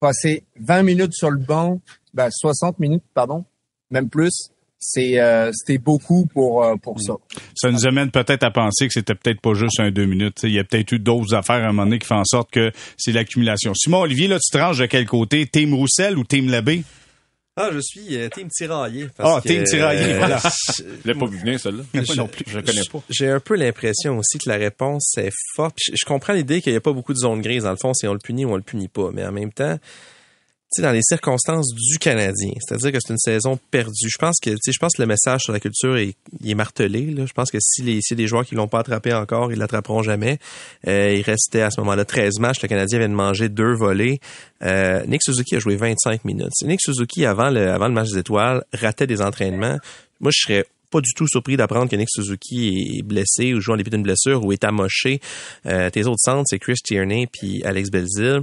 passer 20 minutes sur le banc, ben 60 minutes, pardon, même plus. C'est euh, c'était beaucoup pour euh, pour ça. Ça nous amène peut-être à penser que c'était peut-être pas juste un deux minutes. il y a peut-être eu d'autres affaires à un moment donné qui font en sorte que c'est l'accumulation. Simon Olivier, là, tu te ranges de quel côté? Team Roussel ou Team Labbé? Ah, je suis euh, team tiraillé. Ah, team tiraillé, voilà. Je l'ai pas vu venir, celle-là. Moi non plus. Je connais pas. J'ai un peu l'impression aussi que la réponse est forte. Je, comprends l'idée qu'il n'y a pas beaucoup de zones grises. Dans le fond, si on le punit ou on le punit pas. Mais en même temps, dans les circonstances du Canadien, c'est-à-dire que c'est une saison perdue. Je pense que, je pense que le message sur la culture est, est martelé. Je pense que si les, si des joueurs qui l'ont pas attrapé encore, ils l'attraperont jamais. Euh, il restait à ce moment-là 13 matchs. Le Canadien vient de manger deux volets. Euh, Nick Suzuki a joué 25 minutes. Nick Suzuki, avant le, avant le match des étoiles, ratait des entraînements. Moi, je serais pas du tout surpris d'apprendre que Nick Suzuki est blessé ou joue en début d'une blessure ou est amoché. Euh, tes autres centres, c'est Chris Tierney puis Alex Belzil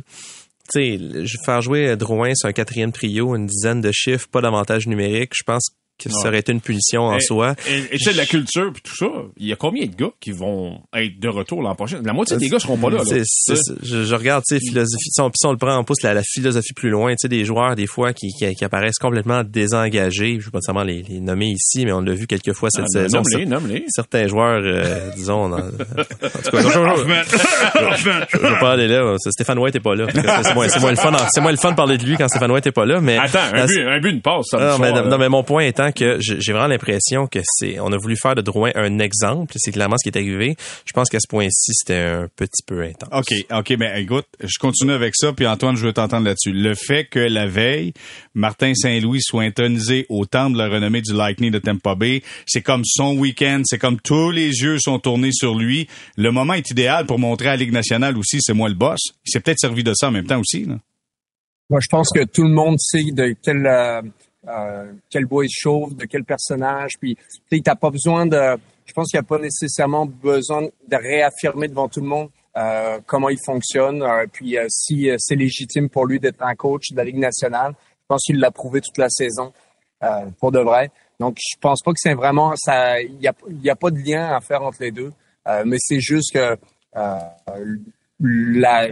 tu sais, faire jouer Drouin sur un quatrième trio, une dizaine de chiffres, pas d'avantage numérique, je pense que ça aurait été une punition en soi. Et, tu sais, la culture puis tout ça, il y a combien de gars qui vont être de retour l'an prochain? La moitié des gars seront pas là. là je, regarde, tu sais, philosophie, si on, on le prend en pouce la, philosophie plus loin, tu sais, des joueurs, des fois, qui, qui, apparaissent complètement désengagés. Je vais pas nécellement les, les nommer ici, mais on l'a vu quelques fois cette ah, saison. Certains joueurs, euh, disons, dans, en tout cas, je, vais pas aller là. Stéphane White est pas là. C'est moins, le fun, c'est moins le fun de parler de lui quand Stéphane White est pas là, mais. Attends, un but, un but, une passe, ça non, mais, non, mais mon point étant que j'ai vraiment l'impression que c'est, on a voulu faire de Drouin un exemple. C'est clairement ce qui est arrivé. Je pense qu'à ce point-ci, c'était un petit peu intense. OK, OK, mais écoute, je continue avec ça, puis Antoine, je veux t'entendre là-dessus. Le fait que la veille, Martin Saint-Louis soit intonisé au temple de la renommée du Lightning de Tampa Bay, c'est comme son week-end, c'est comme tous les yeux sont tournés sur lui. Le moment est idéal pour montrer à la Ligue nationale aussi, c'est moi le boss. Il s'est peut-être servi de ça en même temps aussi, là. Moi, je pense que tout le monde sait de quel euh, euh, quel bois il chauffe, de quel personnage. Puis, tu n'as pas besoin de... Je pense qu'il n'y a pas nécessairement besoin de réaffirmer devant tout le monde euh, comment il fonctionne. Euh, puis, euh, si c'est légitime pour lui d'être un coach de la Ligue nationale, je pense qu'il l'a prouvé toute la saison. pour de vrai. Donc, je pense pas que c'est vraiment ça. Il y a, y a pas de lien à faire entre les deux, mais c'est juste que la,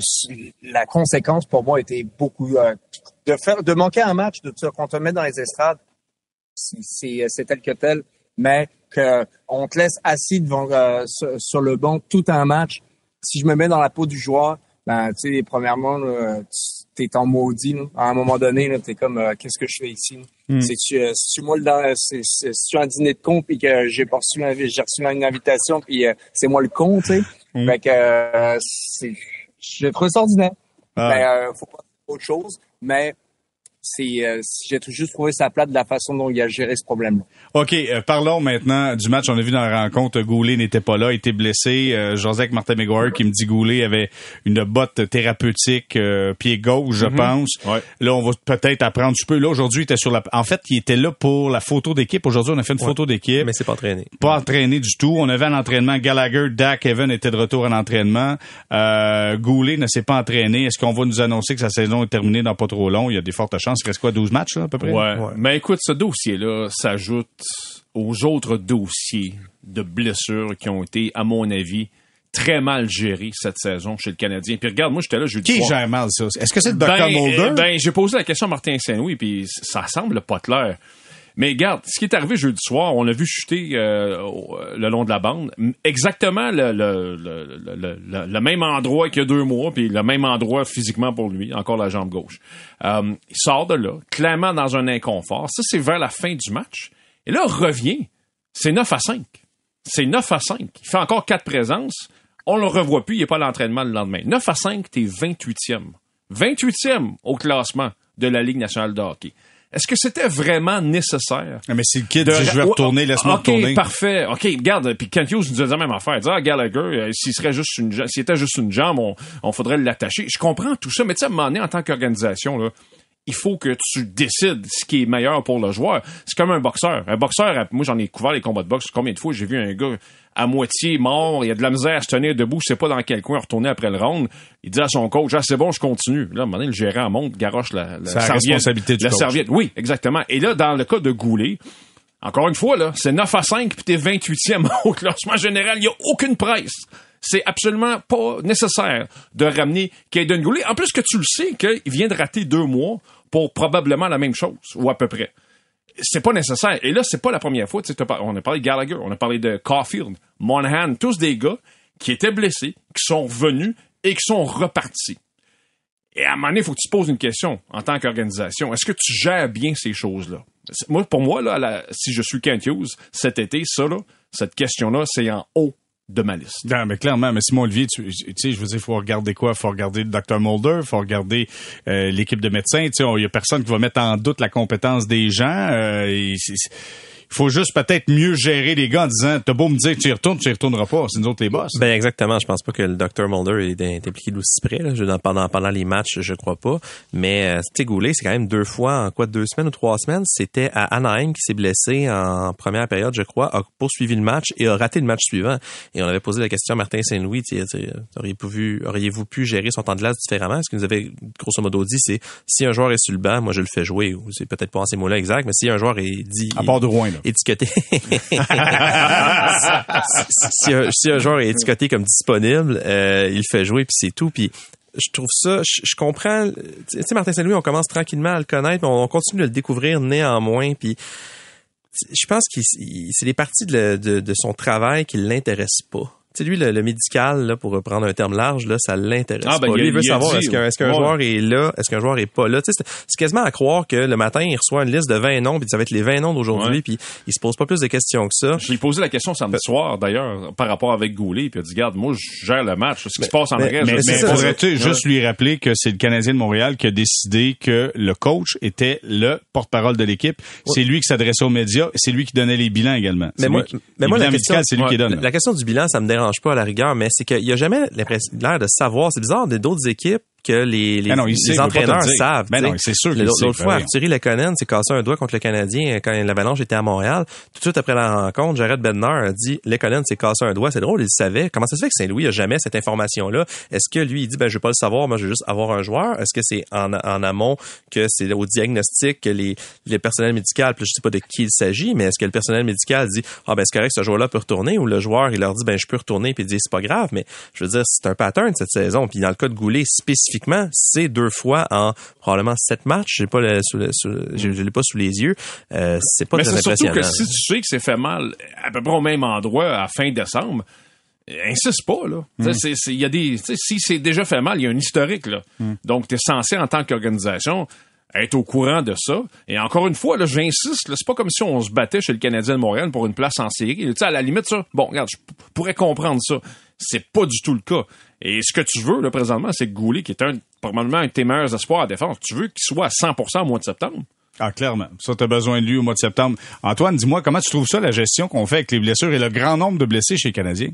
la conséquence pour moi était beaucoup de faire de manquer un match de quand on te met dans les estrades c'est c'est tel que tel mais qu'on te laisse assis devant sur, le banc tout un match. Si je me mets dans la peau du joueur ben tu sais premièrement tu es en maudit à un moment donné tu es comme qu'est-ce que je fais ici? Hmm. c'est tu tu moi le c'est tu un dîner de con puis que j'ai reçu j'ai reçu une invitation puis c'est moi le con tu sais? Hmm. fait que c'est je trouve ça ordinaire ah. ben, faut pas autre chose mais c'est euh, j'ai juste trouvé ça plate de la façon dont il a géré ce problème. OK, euh, parlons maintenant du match. On a vu dans la rencontre, Goulet n'était pas là, il était blessé. Euh, José Martin McGuire qui me dit Goulet avait une botte thérapeutique euh, pied gauche, je mhm. pense. Là, on va peut-être apprendre un peu. Là, aujourd'hui, il était sur la... En fait, il était là pour la photo d'équipe. Aujourd'hui, on a fait une photo d'équipe. Mais c'est pas entraîné. Pas entraîné du tout. On avait un entraînement. Gallagher, Dak, Evan était de retour à l'entraînement. Euh, Goulet ne s'est pas entraîné. Est-ce qu'on va nous annoncer que sa saison est terminée dans pas trop long? Il y a des fortes chances. Il reste quoi, 12 matchs, à peu près? Ouais. Mais écoute, ce dossier-là s'ajoute aux autres dossiers de blessures qui ont été, à mon avis, très mal gérés cette saison chez le Canadien. Puis regarde, moi, j'étais là jeudi Qui gère mal ça? Est-ce que c'est le Dr. Ben, Mulder? Ben, j'ai posé la question à Martin Saint-Louis, puis ça semble pas clair. Mais regarde, ce qui est arrivé jeudi soir, on l'a vu chuter euh, le long de la bande. Exactement le, même endroit qu'il y a deux mois, puis le même endroit physiquement pour lui, encore la jambe gauche. Euh, il sort de là, clairement dans un inconfort. Ça, c'est vers la fin du match. Et là, revient. C'est 9 à 5. C'est 9 à 5. Il fait encore 4 présences. On le revoit plus. Il n'est pas l'entraînement le lendemain. 9 à 5, t'es 28e. 28e au classement de la Ligue nationale de hockey. Est-ce que c'était vraiment nécessaire? Mais c'est le kid de... je vais retourner, laisse-moi retourner. OK, parfait. OK, regarde, puis Kent Hughes nous a dit la même affaire. Ah, Gallagher, euh, s'il serait juste une s'il était juste une jambe, on, on faudrait l'attacher. Je comprends tout ça, mais tu sais, à un moment donné, en tant qu'organisation, là, il faut que tu décides ce qui est meilleur pour le joueur. C'est comme un boxeur. Un boxeur, moi j'en ai couvert les combats de boxe. Combien de fois? J'ai vu un gars à moitié mort, il y a de la misère à se tenir debout, je sais pas dans quel coin retourner après le round. Il dit à son coach, ah c'est bon, je continue. Là, à un moment donné, le gérant monte, garoche la, la serviette. responsabilité du la serviette. Oui, exactement. Et là, dans le cas de Goulet, encore une fois, là, c'est 9 à 5 puis t'es 28e au classement général. Il n'y a aucune presse c'est absolument pas nécessaire de ramener Caden Goulet. En plus que tu le sais qu'il vient de rater deux mois pour probablement la même chose, ou à peu près. C'est pas nécessaire. Et là, c'est pas la première fois. On a parlé de Gallagher, on a parlé de Caulfield, Monahan, tous des gars qui étaient blessés, qui sont venus et qui sont repartis. Et à un moment donné, il faut que tu te poses une question en tant qu'organisation. Est-ce que tu gères bien ces choses-là? Moi, pour moi, là, si je suis Kent Hughes, cet été, ça, là, cette question-là, c'est en haut de ma liste. Non, mais clairement, mais Simon Olivier, tu, sais, je veux dire, faut regarder quoi? Faut regarder le Dr. Mulder, faut regarder euh, l'équipe de médecins. Tu sais, il y a personne qui va mettre en doute la compétence des gens. Euh, il faut juste peut-être mieux gérer les gars en disant t'as beau me dire que tu y retournes, tu y retourneras pas, c'est nous autres les boss. Ben exactement, je pense pas que le Dr Mulder est, impliqué d'aussi près là. pendant pendant les matchs, je crois pas, mais euh, c'est quand même deux fois en quoi deux semaines ou trois semaines, c'était à Anaheim qui s'est blessé en première période, je crois, a poursuivi le match et a raté le match suivant. Et on avait posé la question à Martin Saint-Louis, auriez-vous pu auriez-vous pu gérer son temps de glace différemment? Ce qu'il nous avait grosso modo dit, c'est si un joueur est sur le banc, moi je le fais jouer. C'est peut-être pas en ces mots-là exacts, mais si un joueur est dit à part de Rouen, étiqueté. si, un, joueur est étiqueté comme disponible, euh, il fait jouer puis c'est tout. Puis je trouve ça, je, comprends. Tu sais, Martin Saint-Louis, on commence tranquillement à le connaître, mais on continue de le découvrir néanmoins. Puis je pense que c'est les parties de, de, de son travail qui l'intéressent pas sais, lui, le, médical, là, pour reprendre un terme large, là, ça l'intéresse ah, ben, pas. lui, il veut savoir est-ce qu'un, joueur est là, est-ce qu'un joueur est pas là? C'est, c'est quasiment à croire que le matin, il reçoit une liste de 20 noms, puis ça va être les 20 noms d'aujourd'hui, puis il se pose pas plus de questions que ça. Je lui posé la question samedi soir, d'ailleurs, par rapport avec Goulet, puis il a dit, garde, moi, je gère le match. Ce qui se passe en vrai, mais, mais pourrais-tu juste lui rappeler que c'est le Canadien de Montréal qui a décidé que le coach était le porte-parole de l'équipe. C'est lui qui s'adressait aux médias, c'est lui qui donnait les bilans également. Mais moi, mais moi, la question, c'est lui qui La question du bilan, ça me dérange pas à la rigueur, mais c'est qu'il y a jamais l'air de savoir. C'est bizarre, d'autres équipes que les, les, Ben non, il sait, les entraîneurs savent. Ben non, c'est sûr L'autre ben fois, oui. Thierry Lekonen s'est cassé un doigt contre le Canadien euh, quand l'Avalanche était à Montréal. Tout de suite après la rencontre, Jared Bednar a dit Lekonen s'est cassé un doigt. C'est drôle, il le savait. Comment ça se fait que Saint-Louis a jamais cette information-là? Est-ce que lui, il dit, ben, je veux pas le savoir, moi, je veux juste avoir un joueur? Est-ce que c'est en, en amont que c'est au diagnostic que les, les personnels médicaux, puis je sais pas de qui il s'agit, mais est-ce que le personnel médical dit, ah, ben, c'est correct, ce joueur-là peut retourner, ou le joueur, il leur dit, ben, je peux retourner, puis il dit, c'est pas grave, mais je veux dire, c'est un pattern cette saison. Puis dans le cas de Goulet, spécifiquement, c'est deux fois en probablement sept matchs. J'ai pas le, sous le- sous le- je, je l'ai pas sous les yeux. Euh, c'est pas Mais très c'est surtout que si tu sais que c'est fait mal à peu près au même endroit à fin décembre, insiste pas, là. C'est- c'est- il y a des, si c'est déjà fait mal, il y a un historique, là. Donc, tu es censé, en tant qu'organisation, être au courant de ça. Et encore une fois, là, j'insiste, là, c'est pas comme si on se battait chez le Canadien de Montréal pour une place en série. Tu sais, à la limite, ça, bon, regarde, je pourrais comprendre ça. C'est pas du tout le cas. Et ce que tu veux, là, présentement, c'est que Goulet, qui est un, probablement un de tes meilleurs espoirs à défense, tu veux qu'il soit à 100% au mois de septembre? Ah, clairement. Ça, t'as besoin de lui au mois de septembre. Antoine, dis-moi, comment tu trouves ça, la gestion qu'on fait avec les blessures et le grand nombre de blessés chez les Canadiens?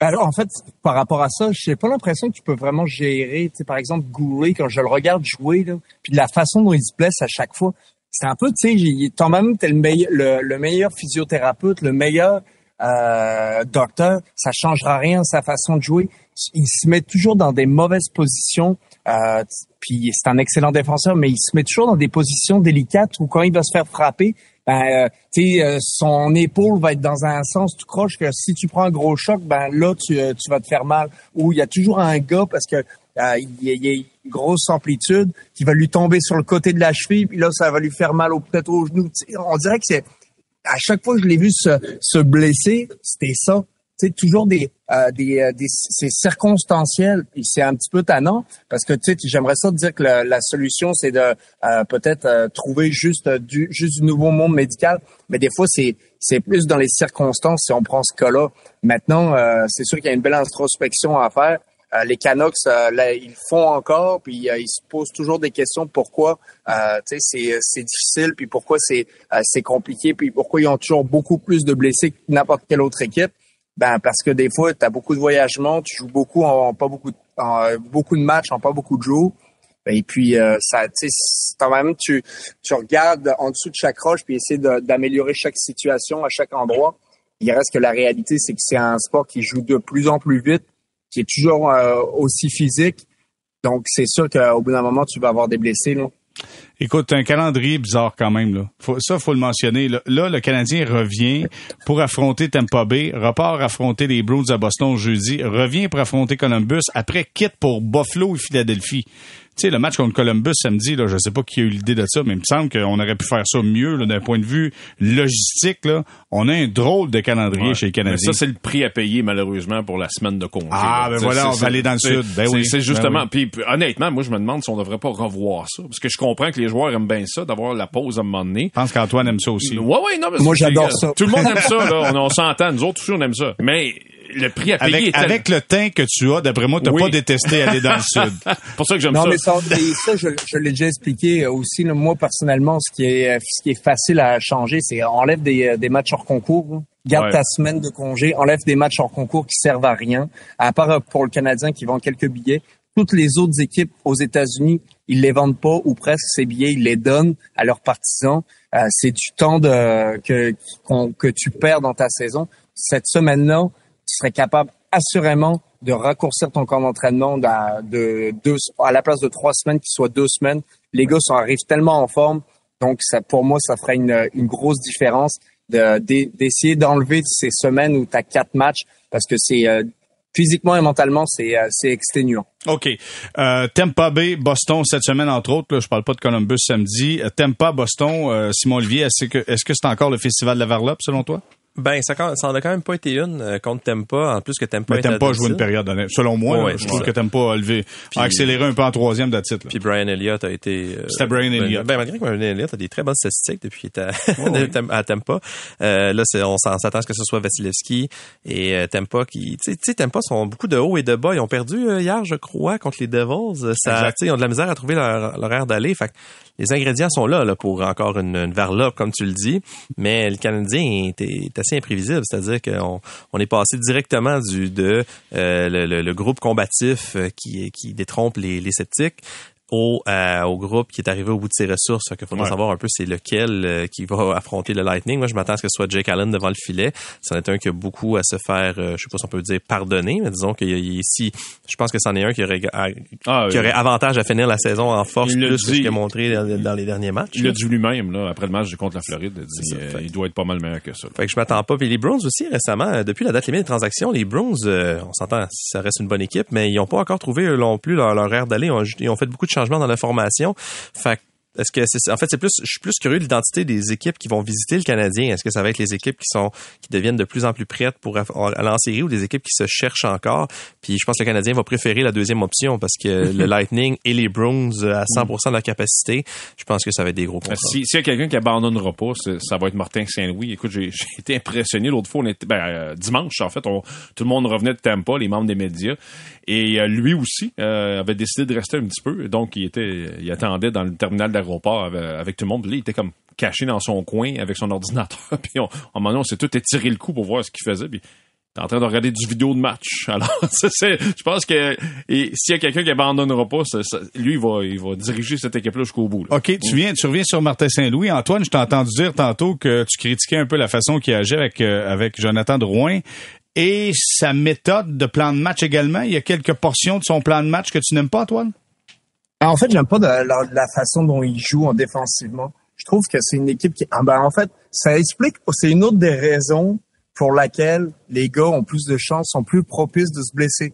Alors, en fait, par rapport à ça, j'ai pas l'impression que tu peux vraiment gérer, tu sais, par exemple, Goulet, quand je le regarde jouer, là, puis la façon dont il se blesse à chaque fois, c'est un peu, tu sais, toi même, t'es le meilleur, le, le meilleur physiothérapeute, le meilleur euh, docteur, ça changera rien sa façon de jouer. Il se met toujours dans des mauvaises positions, euh, puis c'est un excellent défenseur, mais il se met toujours dans des positions délicates où quand il va se faire frapper, ben, euh, euh, son épaule va être dans un sens tout croche que si tu prends un gros choc, ben là, tu, euh, tu vas te faire mal. Ou il y a toujours un gars, parce que euh, il y, a- il y a une grosse amplitude, qui va lui tomber sur le côté de la cheville, puis là, ça va lui faire mal au peut-être au genou. On dirait que c'est... À chaque fois que je l'ai vu se, se blesser, c'était ça. Sais, toujours des, euh, des, euh, des c'est circonstanciel et c'est un petit peu tannant parce que tu sais j'aimerais ça te dire que la, la solution c'est de euh, peut-être euh, trouver juste euh, du juste du nouveau monde médical. Mais des fois c'est c'est plus dans les circonstances si on prend ce cas-là. Maintenant c'est sûr qu'il y a une belle introspection à faire Euh, les Canucks euh, là, ils font encore puis euh, ils se posent toujours des questions pourquoi euh, tu sais c'est c'est difficile puis pourquoi c'est euh, c'est compliqué puis pourquoi ils ont toujours beaucoup plus de blessés que n'importe quelle autre équipe? Ben parce que des fois, tu as beaucoup de voyagements, tu joues beaucoup en, pas beaucoup de, en, euh, beaucoup de matchs en pas beaucoup de jours. Et puis euh, ça c'est quand même tu tu regardes en dessous de chaque roche puis essayer d'améliorer chaque situation à chaque endroit. Il reste que la réalité c'est que c'est un sport qui joue de plus en plus vite, qui est toujours euh, aussi physique. Donc c'est sûr qu'au bout d'un moment tu vas avoir des blessés là. Écoute, un calendrier bizarre quand même. Là. Faut, ça, faut le mentionner. Là, le Canadien revient pour affronter Tampa Bay, repart affronter les Bruins à Boston jeudi, revient pour affronter Columbus, après quitte pour Buffalo et Philadelphie. Tu sais, le match contre Columbus samedi, là, je sais pas qui a eu l'idée de ça, mais il me semble qu'on aurait pu faire ça mieux là, d'un point de vue logistique. Là. On a un drôle de calendrier Ouais. chez les Mais Canadiens. ça, c'est le prix à payer, malheureusement, pour la semaine de congé. Ah, là. ben voilà, on va c'est- aller dans le sud. Ben c'est- oui, C'est ben justement. oui. Puis, honnêtement, moi, je me demande si on devrait pas revoir ça. Parce que je comprends que les joueurs aiment bien ça, d'avoir la pause à un moment donné. Je pense qu'Antoine aime ça aussi. Ouais, ouais, non, mais Moi, j'adore ça. Tout le monde aime ça, là. On, on s'entend. Nous autres aussi, on aime ça. Mais le prix à payer Avec, est avec le teint que tu as, d'après moi, t'as Oui. pas détesté aller dans le sud. C'est pour ça que j'aime Non, ça. mais ça, mais ça je, je l'ai déjà expliqué euh, aussi. là. moi, personnellement, ce qui est, ce qui est facile à changer, c'est enlève des, euh, des matchs hors concours. là. Garde Ouais. ta semaine de congé, enlève des matchs hors concours qui servent à rien, à part euh, pour le Canadien qui vend quelques billets. Toutes les autres équipes aux États-Unis, ils les vendent pas ou presque ces billets, ils les donnent à leurs partisans. Euh, c'est du temps de, que, qu'on- que tu perds dans ta saison. Cette semaine-là, serais capable assurément de raccourcir ton camp d'entraînement de deux, à la place de trois semaines, qui soit deux semaines. Les gars arrivent tellement en forme. Donc, ça, pour moi, ça ferait une, grosse différence de- d'e- d'essayer d'enlever ces semaines où tu as quatre matchs parce que c'est euh, physiquement et mentalement, c'est euh, c'est exténuant. OK. Euh, Tampa Bay, Boston cette semaine, entre autres. Là, je parle pas de Columbus samedi. Euh, Tampa, Boston, Simon Olivier, est-ce que c'est encore le festival de la Varlope, selon toi? Ben, ça, ça en a quand même pas été une euh, contre Tempa, en plus que Tempa Mais pas jouer une période, honnête. selon moi. là, je trouve ça. que t'aimes pas lever, a accéléré un peu en troisième de titre. là. Puis Brian Elliott a été. euh, C'était Brian ben, Elliott. Ben, malgré que Brian Elliott a des très bonnes statistiques depuis qu'il était à, à Tampa. Euh, là, c'est, on s'attend à ce que ce soit Vasilevski et euh, Tampa qui. Tu sais- Tampa sont beaucoup de hauts et de bas. Ils ont perdu euh, hier, je crois, contre les Devils. Ça, Exact. tu sais, ils ont de la misère à trouver leur, leur air d'aller. Fait que les ingrédients sont là, là pour encore une, une varlope, comme tu le dis. Mais le Canadien est assez imprévisible. C'est-à-dire qu'on on est passé directement du de euh, le groupe combatif euh, qui, qui détrompe les, les sceptiques au, euh, au groupe qui est arrivé au bout de ses ressources. Il faudrait Ouais. savoir un peu c'est lequel euh, qui va affronter le Lightning. Moi, je m'attends à ce que ce soit Jake Allen devant le filet. C'en est un qui a beaucoup à se faire, euh, je sais pas si on peut dire pardonner, mais disons qu'il y a ici, je pense que c'en est un qui aurait, à- Ah, qui oui. aurait avantage à finir la saison en force Il plus que ce dit. qu'il a montré dans, dans les derniers matchs. Il l'a dit lui-même, là, après le match contre la Floride. Il, dit, ça, euh, fait. il doit être pas mal meilleur que ça. là. Fait que je m'attends pas. Puis les Browns aussi, récemment, depuis la date limite des transactions, les Browns, on s'entend, ça reste une bonne équipe, mais ils n'ont pas encore trouvé eux non plus leur, leur air d'aller. Ils ont fait beaucoup de changements dans la formation. Fait est-ce que c'est en fait c'est plus je suis plus curieux de l'identité des équipes qui vont visiter le Canadien. Est-ce que ça va être les équipes qui sont qui deviennent de plus en plus prêtes pour aller en série ou des équipes qui se cherchent encore? Puis je pense que le Canadien va préférer la deuxième option parce que le Lightning et les Browns euh, à 100% de leur capacité, je pense que ça va être des gros contrats. Si- S'il y a quelqu'un qui abandonnera pas, ça va être Martin Saint-Louis. Écoute, j'ai été impressionné l'autre fois. On était, ben, euh, dimanche, en fait, on- tout le monde revenait de Tampa, les membres des médias. Et euh, lui aussi euh, avait décidé de rester un petit peu. Donc, il était, il attendait dans le terminal d'aéroport avec, tout le monde. Là, il était comme caché dans son coin avec son ordinateur. Puis on, à un moment donné, on s'est tout étiré le cou pour voir ce qu'il faisait. Puis est en train de regarder du vidéo de match. Alors, je pense que s'il y a quelqu'un qui abandonnera pas, lui, il va, il va diriger cette équipe-là jusqu'au bout. OK, tu reviens sur Martin Saint-Louis. Antoine, je t'ai entendu dire tantôt que tu critiquais un peu la façon qu'il agit avec, euh, avec Jonathan Drouin et sa méthode de plan de match également. Il y a quelques portions de son plan de match que tu n'aimes pas, Antoine? En fait, j'aime pas de la, façon dont il joue en défensivement. Je trouve que c'est une équipe qui, ah ben, en fait, ça explique, c'est une autre des raisons pour laquelle les gars ont plus de chances, sont plus propices de se blesser.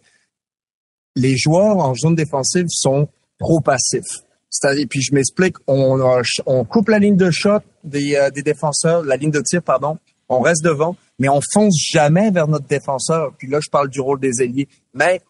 Les joueurs en zone défensive sont trop passifs. C'est-à-dire, puis je m'explique, on coupe la ligne de shot des, euh, des défenseurs, la ligne de tir, pardon, on reste devant, mais on fonce jamais vers notre défenseur. Puis là, je parle du rôle des ailiers. Mais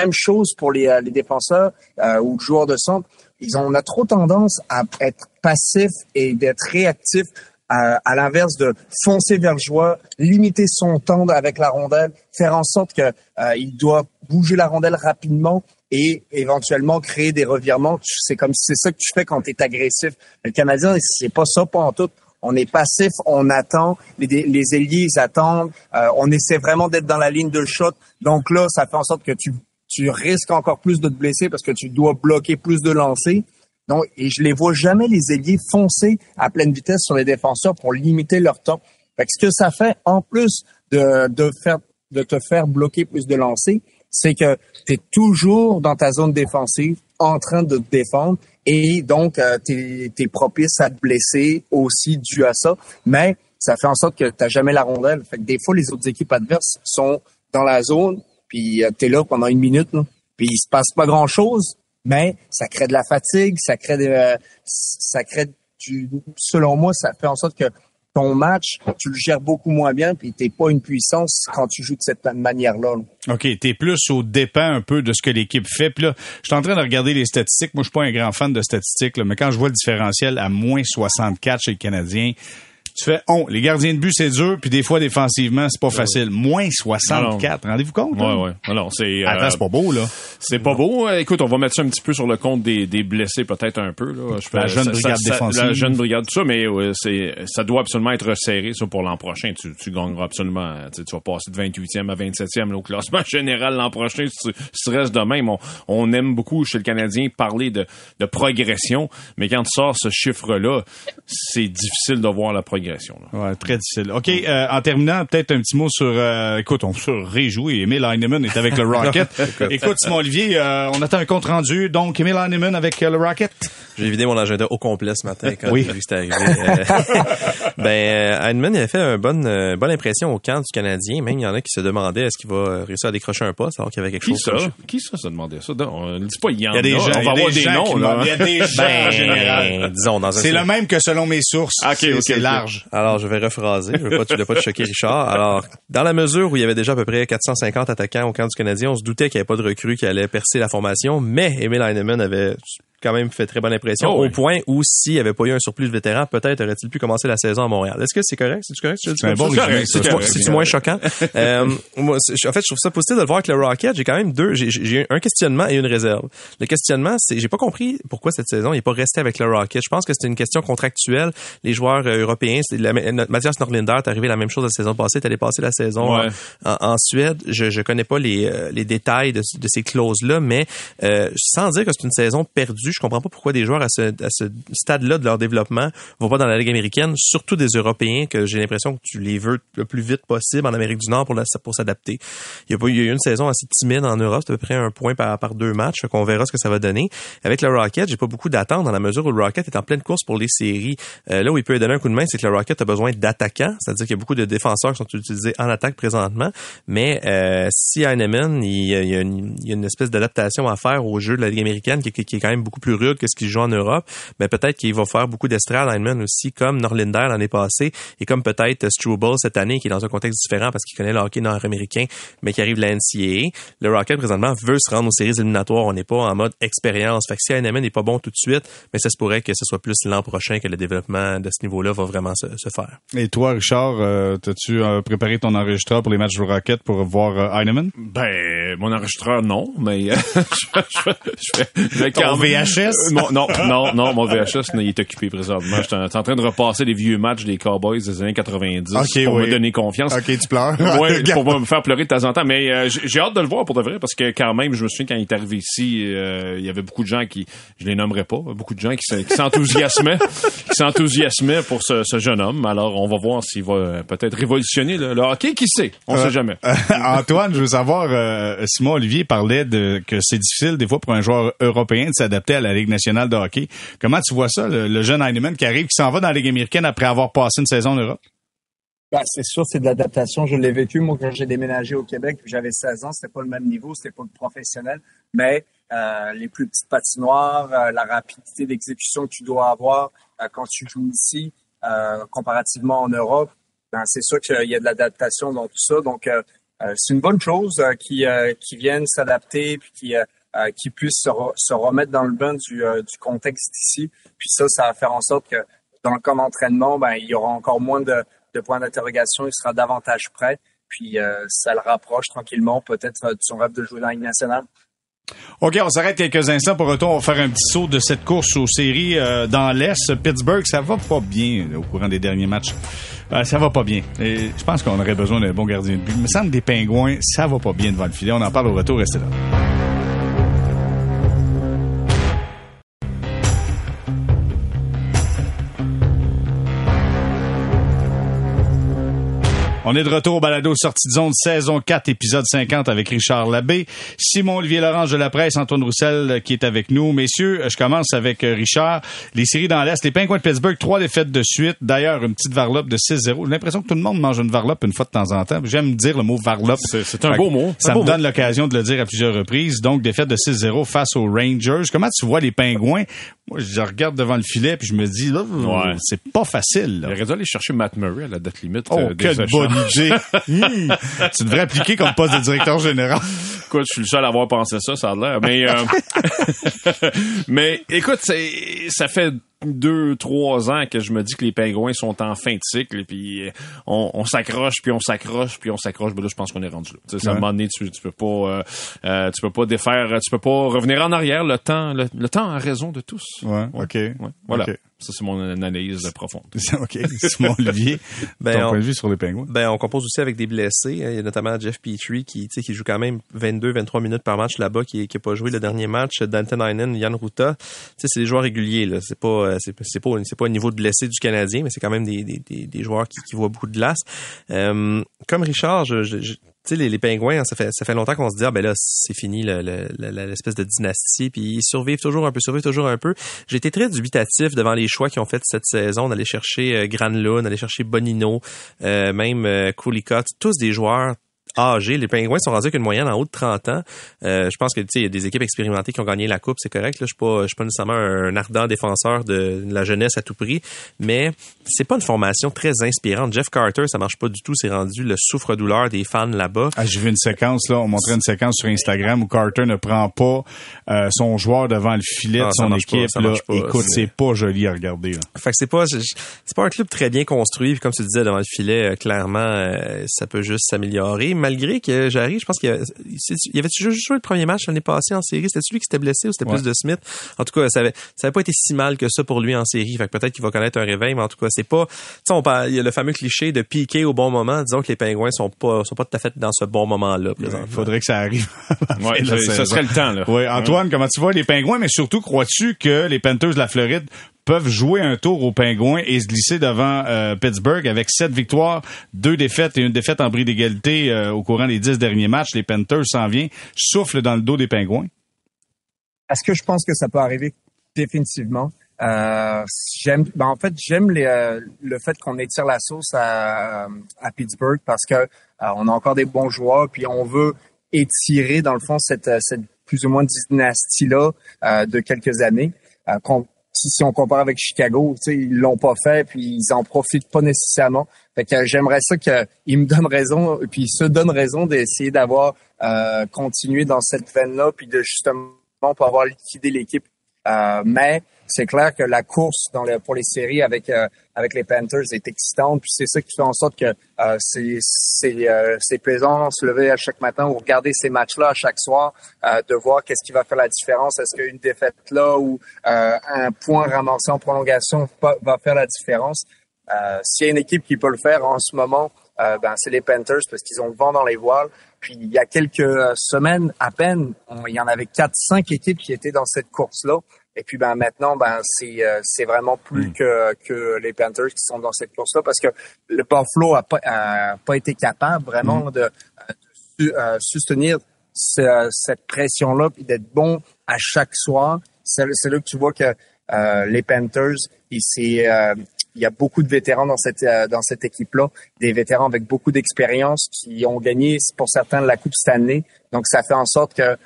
même chose pour les, euh, les défenseurs euh, ou joueurs de centre. Ils ont, on a trop tendance à être passif et d'être réactif à, à l'inverse de foncer vers le joueur, limiter son temps avec la rondelle, faire en sorte que euh, il doit bouger la rondelle rapidement et éventuellement créer des revirements. C'est comme c'est ça que tu fais quand tu es agressif. Le Canadien, c'est pas ça pas en tout. On est passif, on attend, les, les ailiers ils attendent, euh, on essaie vraiment d'être dans la ligne de shot. Donc là, ça fait en sorte que tu tu risques encore plus de te blesser parce que tu dois bloquer plus de lancers. Donc, et je les vois jamais les ailiers foncer à pleine vitesse sur les défenseurs pour limiter leur temps. Fait que ce que ça fait, en plus de, de faire de te faire bloquer plus de lancers, c'est que tu es toujours dans ta zone défensive en train de te défendre et donc tu es, propice à te blesser aussi dû à ça. Mais ça fait en sorte que tu jamais la rondelle. Fait que des fois, les autres équipes adverses sont dans la zone, puis tu es là pendant une minute, là, puis il se passe pas grand-chose, mais ça crée de la fatigue, ça crée de, euh, ça crée du, selon moi, ça fait en sorte que ton match, tu le gères beaucoup moins bien, puis t'es pas une puissance quand tu joues de cette manière-là. là. OK, t'es plus au dépend un peu de ce que l'équipe fait. Puis là, je suis en train de regarder les statistiques. Moi, je suis pas un grand fan de statistiques, là, mais quand je vois le différentiel à moins 64 chez le Canadien, tu fais, on, les gardiens de but, c'est dur, puis des fois, défensivement, c'est pas facile. Moins 64, rendez-vous compte? Ouais. Alors, c'est. Attends, euh, c'est pas beau, là. C'est pas beau. Euh, Écoute, on va mettre ça un petit peu sur le compte des, des blessés, peut-être un peu. Là. Je La jeune ça- brigade ça- défensive. La jeune brigade, tout ça, mais c'est, ça doit absolument être resserré ça, pour l'an prochain. Tu, tu gagneras absolument. Tu vas passer de 28e à 27e là, au classement général l'an prochain si tu, si tu restes de même. On, on aime beaucoup chez le Canadien parler de, de progression, mais quand tu sors ce chiffre-là, c'est difficile de voir la progression. Là. Ouais, très difficile. OK, euh, en terminant, peut-être un petit mot sur... euh, écoute, on se réjouit. Emile Heinemann est avec le Rocket. écoute, Simon-Olivier, euh, on attend un compte-rendu. Donc, Emile Heinemann avec euh, le Rocket. J'ai vidé mon agenda au complet ce matin quand Oui. j'ai vu que c'était arrivé. Ben, Heinemann, il avait fait une bonne, bonne impression au camp du Canadien. Même, il y en a qui se demandaient est-ce qu'il va réussir à décrocher un poste alors qu'il y avait quelque Qui chose. ça? comme- Qui ça, ça demandait ça? Non, on ne dit pas, il y en Il y a des gens, On il y va a avoir des des gens qui noms. Il y a des gens en général. Ben, disons, dans un C'est le même que selon mes sources. Ok, C'est- ok, c'est ok. large. Alors, je vais rephraser. Je veux te- je veux pas te choquer, Richard. Alors, dans la mesure où il y avait déjà à peu près 450 attaquants au camp du Canadien, on se doutait qu'il n'y avait pas de recrue qui allait percer la formation, mais Emile Heinemann avait quand même fait très bonne impression. Oh, au oui. point où s'il n'y avait pas eu un surplus de vétérans, peut-être aurait-il pu commencer la saison à Montréal. Est-ce que c'est correct? C'est correct? C'est un bon C'est moins choquant? Euh, moi, en fait, je trouve ça positif de le voir avec le Rocket. J'ai quand même deux. J'ai, un questionnement et une réserve. Le questionnement, c'est j'ai pas compris pourquoi cette saison il est pas resté avec le Rocket. Je pense que c'est une question contractuelle. Les joueurs euh, européens, la, Mathias Norlinder est arrivé la même chose la saison passée. Allé passer la saison Ouais. en, Suède. Je, je connais pas les, euh, les détails de, de ces clauses-là, mais euh, sans dire que c'est une saison perdue, je comprends pas pourquoi des joueurs à ce, à ce stade-là de leur développement vont pas dans la Ligue américaine, surtout des Européens que j'ai l'impression que tu les veux le plus vite possible en Amérique du Nord pour, pour s'adapter. Il y a pas il y a eu une saison assez timide en Europe, c'est à peu près un point par, par deux matchs, qu'on verra ce que ça va donner. Avec le Rocket, j'ai pas beaucoup d'attentes dans la mesure où le Rocket est en pleine course pour les séries. Euh, là où il peut donner un coup de main, c'est que le Rocket a besoin d'attaquants, c'est-à-dire qu'il y a beaucoup de défenseurs qui sont utilisés en attaque présentement, mais euh, si Heinemann, il, il y a une, il y a une espèce d'adaptation à faire au jeu de la Ligue américaine qui, qui- qui est quand même beaucoup plus rude que ce qu'il joue en Europe, mais peut-être qu'il va faire beaucoup d'estrades Heinemann aussi, comme Norlinder l'année passée, et comme peut-être Struble cette année, qui est dans un contexte différent parce qu'il connaît le hockey nord-américain, mais qui arrive de la NCAA. Le Rocket, présentement, veut se rendre aux séries éliminatoires. On n'est pas en mode expérience. Fait que si Heinemann n'est pas bon tout de suite, mais ça se pourrait que ce soit plus l'an prochain que le développement de ce niveau-là va vraiment se, se faire. Et toi, Richard, euh, t'as-tu euh, préparé ton enregistreur pour les matchs du Rocket pour voir euh, Heinemann? Ben, mon enregistreur, non, mais euh, je, je, je, vais- je vais quand même- VHS? Euh, mon- non, non, non, mon VHS, il est occupé présentement. Je suis en, en train de repasser les vieux matchs des Cowboys des années 90 Ok, pour oui. me donner confiance. Ok, tu pleures. Ouais, pour me faire pleurer de temps en temps. Mais euh, j'ai hâte de le voir pour de vrai parce que quand même, je me souviens quand il est arrivé ici, euh, il y avait beaucoup de gens qui, je les nommerai pas, beaucoup de gens qui, s'enthousiasmaient, qui s'enthousiasmaient pour ce, ce jeune homme. Alors, on va voir s'il va euh, peut-être révolutionner le, le hockey. Qui sait? On sait jamais. Antoine, je veux savoir, euh, Simon Olivier parlait de que c'est difficile des fois pour un joueur européen de s'adapter à la Ligue nationale de hockey. Comment tu vois ça, le, jeune Heinemann qui arrive, qui s'en va dans la Ligue américaine après avoir passé une saison en Europe? Ben, c'est sûr, c'est de l'adaptation. Je l'ai vécu, moi, quand j'ai déménagé au Québec, j'avais 16 ans, c'était pas le même niveau, c'était pas le professionnel, mais euh, les plus petites patinoires, euh, la rapidité d'exécution que tu dois avoir euh, quand tu joues ici, comparativement en Europe, ben, c'est sûr qu'il y a de l'adaptation dans tout ça. Donc, c'est une bonne chose qui, qui viennent s'adapter, puis qui, euh, qui puissent se, re- se remettre dans le bain du, euh, du contexte ici. Puis ça, ça va faire en sorte que dans le camp d'entraînement, ben, il y aura encore moins de, points d'interrogation, il sera davantage prêt. Puis euh, ça le rapproche tranquillement peut-être de son rêve de jouer dans la Ligue nationale. OK, on s'arrête quelques instants pour retour. On va faire un petit saut de cette course aux séries dans l'Est. Pittsburgh, ça va pas bien au courant des derniers matchs. Euh, ça va pas bien. Et je pense qu'on aurait besoin d'un bon gardien de but. Il me semble des pingouins, ça va pas bien devant le filet. On en parle au retour. Restez là. On est de retour au balado sortie de zone saison 4 épisode 50 avec Richard Labbé, Simon Olivier Lorange de la presse, Antoine Roussel euh, qui est avec nous. Messieurs, je commence avec euh, Richard. Les séries dans l'Est, les Penguins de Pittsburgh, trois défaites de suite. D'ailleurs, une petite varlope de 6-0. J'ai l'impression que tout le monde mange une varlope une fois de temps en temps. J'aime dire le mot varlope. C'est- un beau mot. Ça me donne l'occasion de le dire à plusieurs reprises. Donc, défaite de 6-0 face aux Rangers. Comment tu vois les Pingouins? Moi, je regarde devant le filet puis je me dis, là, Ouais. c'est pas facile. là. Il aurait dû aller chercher Matt Murray à la date limite. Oh, euh, quelle bonne idée! Tu devrais appliquer comme poste de directeur général. Écoute, je suis le seul à avoir pensé ça, ça a l'air. Mais, euh, mais écoute, c'est- ça fait deux, trois ans que je me dis que les pingouins sont en fin de cycle, et puis euh, on, on s'accroche, puis on s'accroche, puis on s'accroche. Ben là, je pense qu'on est rendu là. Tu sais, à un Ouais. moment donné, tu, tu peux pas, euh, euh, tu peux pas défaire, tu peux pas revenir en arrière. Le temps, le, le temps a raison de tous. Ouais, OK. Ouais, voilà. OK. Ça, c'est mon analyse profonde. OK. Simon Olivier, Ben, ton on- point de vue sur les pingouins. Ben, on compose aussi avec des blessés. Il y a notamment Jeff Petrie qui, tu sais, qui joue quand même 22-23 minutes par match là-bas, qui, qui a pas joué le dernier match. Danton Heinen, Yann Ruta. Tu sais, c'est des joueurs réguliers, là. C'est pas, euh, c'est, c'est pas, c'est pas un niveau de blessé du Canadien, mais c'est quand même des, des, des, des joueurs qui, qui voient beaucoup de glace. Euh, comme Richard, je, je- je- tu sais, les, les pingouins, ça fait, ça fait longtemps qu'on se dit, ah ben là, c'est fini le- le- le- le- l'espèce de dynastie, puis ils survivent toujours un peu, survivent toujours un peu. J'ai été très dubitatif devant les choix qu'ils ont fait cette saison, d'aller chercher euh, Granlund, d'aller chercher Bonino, euh, même euh, Kulikot, tous des joueurs âgés. Les Pingouins sont rendus avec une moyenne en haut de 30 ans. Euh, je pense que tu sais, il y a des équipes expérimentées qui ont gagné la coupe, c'est correct. Là, je suis pas, je suis pas nécessairement un ardent défenseur de la jeunesse à tout prix, mais c'est pas une formation très inspirante. Jeff Carter, ça marche pas du tout. C'est rendu le souffre-douleur des fans là-bas. Ah, j'ai vu une séquence là, on montrait une séquence sur Instagram où Carter ne prend pas euh, son joueur devant le filet Ah, de son pas, équipe. là. marche pas. Écoute, C'est- pas joli à regarder. Là. Fait que c'est pas c'est pas un club très bien construit. Puis comme tu disais devant le filet, euh, clairement, ça peut juste s'améliorer. Malgré que j'arrive, je pense qu'il y, a- c'est- il y avait juste joué le premier match l'année passée en série. C'était celui qui s'était blessé ou c'était Ouais. plus de Smith? En tout cas, ça avait, ça avait pas été si mal que ça pour lui en série. Fait que peut-être qu'il va connaître un réveil, mais en tout cas, c'est pas. Tu sais, on parle, il y a le fameux cliché de piquer au bon moment. Disons que les Pingouins sont pas sont pas tout à fait dans ce bon moment-là. Il présentement. faudrait que ça arrive. Ouais, ça- serait le temps, là. Oui, Antoine, comment tu vois les Pingouins, mais surtout, crois-tu que les Panthers de la Floride peuvent jouer un tour aux Pingouins et se glisser devant euh, Pittsburgh avec sept victoires, deux défaites et une défaite en bris d'égalité euh, au courant des dix derniers matchs. Les Panthers s'en viennent, soufflent dans le dos des Pingouins. Est-ce que je pense que ça peut arriver définitivement? Euh, j'aime, ben en fait, j'aime le fait qu'on étire la sauce à, Pittsburgh parce que on a encore des bons joueurs, puis on veut étirer dans le fond cette, plus ou moins dynastie là de quelques années. Qu'on- si, si on compare avec Chicago, ils l'ont pas fait, puis ils en profitent pas nécessairement. Fait que j'aimerais ça qu'ils me donnent raison, puis ils se donnent raison d'essayer d'avoir euh, continué dans cette veine-là, puis de justement pour avoir liquidé l'équipe. Euh, mais c'est clair que la course dans pour les séries avec euh, avec les Panthers est excitante. Puis c'est ça qui fait en sorte que euh, c'est c'est euh, c'est se lever à chaque matin ou regarder ces matchs-là à chaque soir, euh, de voir qu'est-ce qui va faire la différence. Est-ce qu'une défaite là ou euh, un point ramassé en prolongation va, faire la différence? Euh, S'il y a une équipe qui peut le faire en ce moment, ben c'est les Panthers parce qu'ils ont le vent dans les voiles. Puis il y a quelques semaines à peine, il y en avait quatre, cinq équipes qui étaient dans cette course-là. Et puis ben maintenant, ben c'est euh, c'est vraiment plus que que les Panthers qui sont dans cette course-là parce que le Buffalo a pas a pas été capable vraiment de, euh, de euh, soutenir ce- cette pression-là puis d'être bon à chaque soir. C'est c'est là que tu vois que euh, les Panthers, c'est euh, il y a beaucoup de vétérans dans cette euh, dans cette équipe-là, des vétérans avec beaucoup d'expérience qui ont gagné pour certains la Coupe Stanley. Donc ça fait en sorte que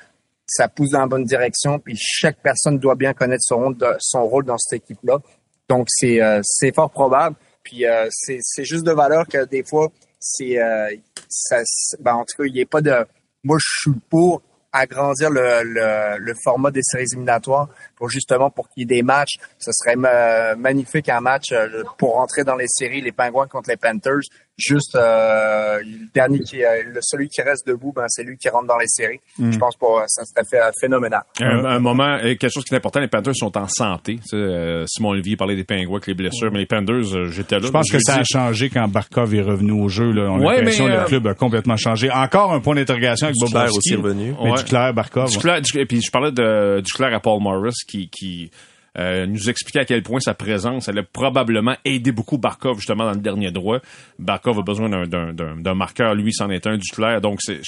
ça pousse dans la bonne direction. Puis chaque personne doit bien connaître son rôle, dans cette équipe-là. Donc c'est euh, fort probable. Puis euh, c'est juste de valeur que des fois c'est euh, ça ben, en tout cas il n'y a pas de moi je suis pour agrandir le, le, le format des séries éliminatoires pour justement pour qu'il y ait des matchs. Ce serait ma- magnifique un match euh, pour rentrer dans les séries, les Pingouins contre les Panthers. Juste euh, le dernier qui euh, le celui qui reste debout, ben c'est lui qui rentre dans les séries. Je pense que ça serait fait, phénoménal. Un, un moment, euh, quelque chose qui est important, les Panthers sont en santé. Tu sais, euh, Simon Olivier parlait des pingouins avec les blessures, mais les Panthers, euh, j'étais là. Je pense que ça a changé quand Barkov est revenu au jeu. Là. On a Ouais, l'impression que euh, le club a complètement changé. Encore un point d'interrogation avec Bobrovski. aussi revenu. Mais Ouais. Duclair, Barkov. Duclair, Duclair- et puis je parlais de Duclair à Paul Morris qui, qui euh, nous expliquait à quel point sa présence allait probablement aider beaucoup Barkov justement dans le dernier droit. Barkov a besoin d'un- marqueur, lui c'en est un Duclair. Donc c'est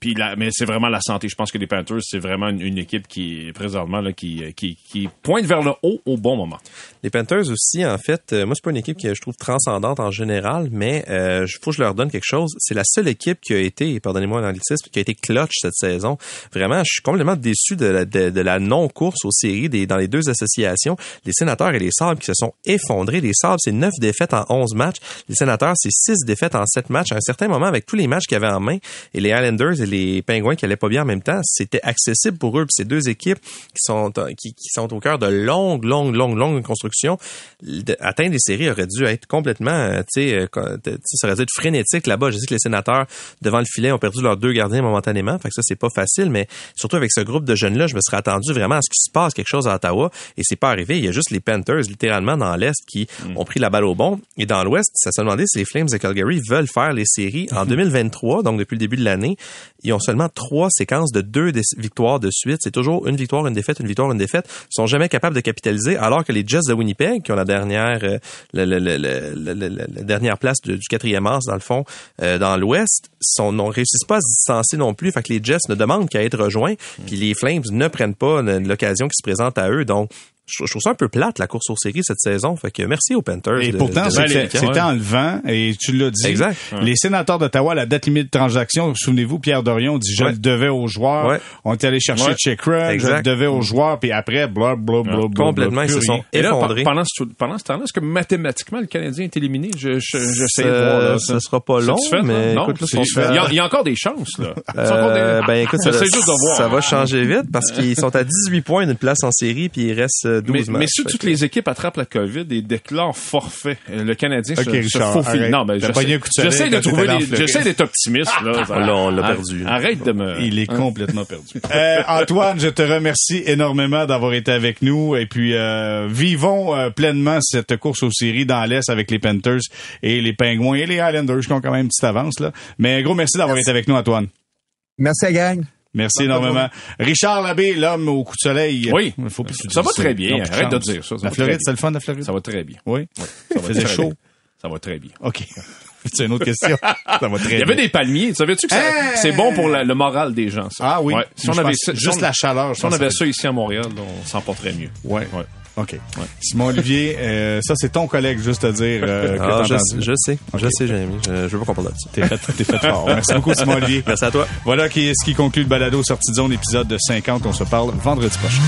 puis mais c'est vraiment la santé. Je pense que les Panthers c'est vraiment une, équipe qui présentement là qui, qui qui pointe vers le haut au bon moment. Les Panthers aussi, en fait, euh, moi c'est pas une équipe que je trouve transcendante en général, mais euh, faut que je leur donne quelque chose. C'est la seule équipe qui a été, pardonnez-moi l'anglicisme, qui a été clutch cette saison. Vraiment, je suis complètement déçu de la, de, de la non-course aux séries des, dans les deux associations. Les Sénateurs et les Sabres qui se sont effondrés. Les Sabres, c'est 9 défaites en 11 matchs. Les Sénateurs, c'est 6 défaites en 7 matchs. À un certain moment, avec tous les matchs qu'ils avaient en main, et les Islanders et les Penguins qui allaient pas bien en même temps, c'était accessible pour eux. Puis ces deux équipes qui sont qui, qui sont au cœur de longues, longues, longues, longues constructions, atteindre les séries aurait dû être complètement, euh, tu sais, euh, ça aurait dû être frénétique là-bas. Je sais que les sénateurs devant le filet ont perdu leurs deux gardiens momentanément, fait que ça c'est pas facile, mais surtout avec ce groupe de jeunes-là, je me serais attendu vraiment à ce qu'il se passe quelque chose à Ottawa, et c'est pas arrivé. Il y a juste les Panthers, littéralement dans l'est, qui ont pris la balle au bon, et dans l'ouest, ça se demandait si les Flames de Calgary veulent faire les séries en 2023, donc depuis le début de l'année. Ils ont seulement trois séquences de deux victoires de suite. C'est toujours une victoire, une défaite, une victoire, une défaite. Ils sont jamais capables de capitaliser, alors que les Jets de Winnipeg, qui ont la dernière, euh, la dernière place de- du quatrième as, dans le fond, euh, dans l'Ouest, sont, ne réussissent pas à se distancer non plus. Fait que les Jets ne demandent qu'à être rejoints, puis les Flames ne prennent pas l'occasion qui se présente à eux. Donc, je, je trouve ça un peu plate la course aux séries cette saison. Fait que merci aux Panthers. Et de- pourtant, c'était enlevant, et tu l'as dit. Exact. Les sénateurs d'Ottawa, la date limite de transaction, souvenez-vous, Pierre Dorion dit, je Ouais. le devais aux joueurs. Ouais. On est allé chercher Ouais. Check Run, je le devais aux joueurs, puis après, bla, bla, bla, Complètement, ils se sont. Et là, pendant ce, pendant ce temps-là, est-ce que mathématiquement, le Canadien est éliminé? Je, je, de Ça- voir, ça sera pas long, mais il, y a, encore des chances, là. Euh, encore des- ben écoute, ça, va changer vite parce qu'ils sont à 18 points d'une place en série puis il reste euh, 12 Mais, matchs. mais si toutes que- les équipes attrapent la COVID et déclarent forfait, euh, le Canadien se, se faufile. Non, ben, j'essaie- de trouver des, j'essaie d'être optimiste, là. On l'a- on l'a Arrête- perdu. Arrête de me... Il est complètement perdu. Euh, Antoine, je te remercie énormément d'avoir été avec nous et puis euh, vivons euh, pleinement cette course aux séries dans l'Est avec les Panthers et les Penguins et les Islanders qui ont quand même une petite avance. Là. Mais gros merci d'avoir été avec nous, Antoine. Merci à gang. Merci énormément. Richard Labbé, l'homme au coup de soleil. Oui. Il faut plus Ça va très bien. Arrête de dire ça. La Floride, c'est le fun, la Floride? Ça va très bien. Oui. Ça faisait chaud? Ça va très bien. OK. C'est une autre question. Ça va très Il y avait bien. des palmiers. Savais-tu que Hey! c'est bon pour la- le moral des gens, ça? Ah oui. Ouais. Si on avait si juste on- la chaleur. Si on avait ça ici à Montréal, on s'en porterait mieux. Ouais. Ouais. OK. Simon Olivier, euh, ça c'est ton collègue, juste à dire euh, que Ah, je, entendu. je sais, je sais, Jérémy. Je, je veux pas qu'on parle de ça. T'es fait, t'es fait fort. Merci beaucoup, Simon Olivier. Merci à toi. Voilà qui est ce qui conclut le balado sortie de zone, épisode de 50. On se parle vendredi prochain.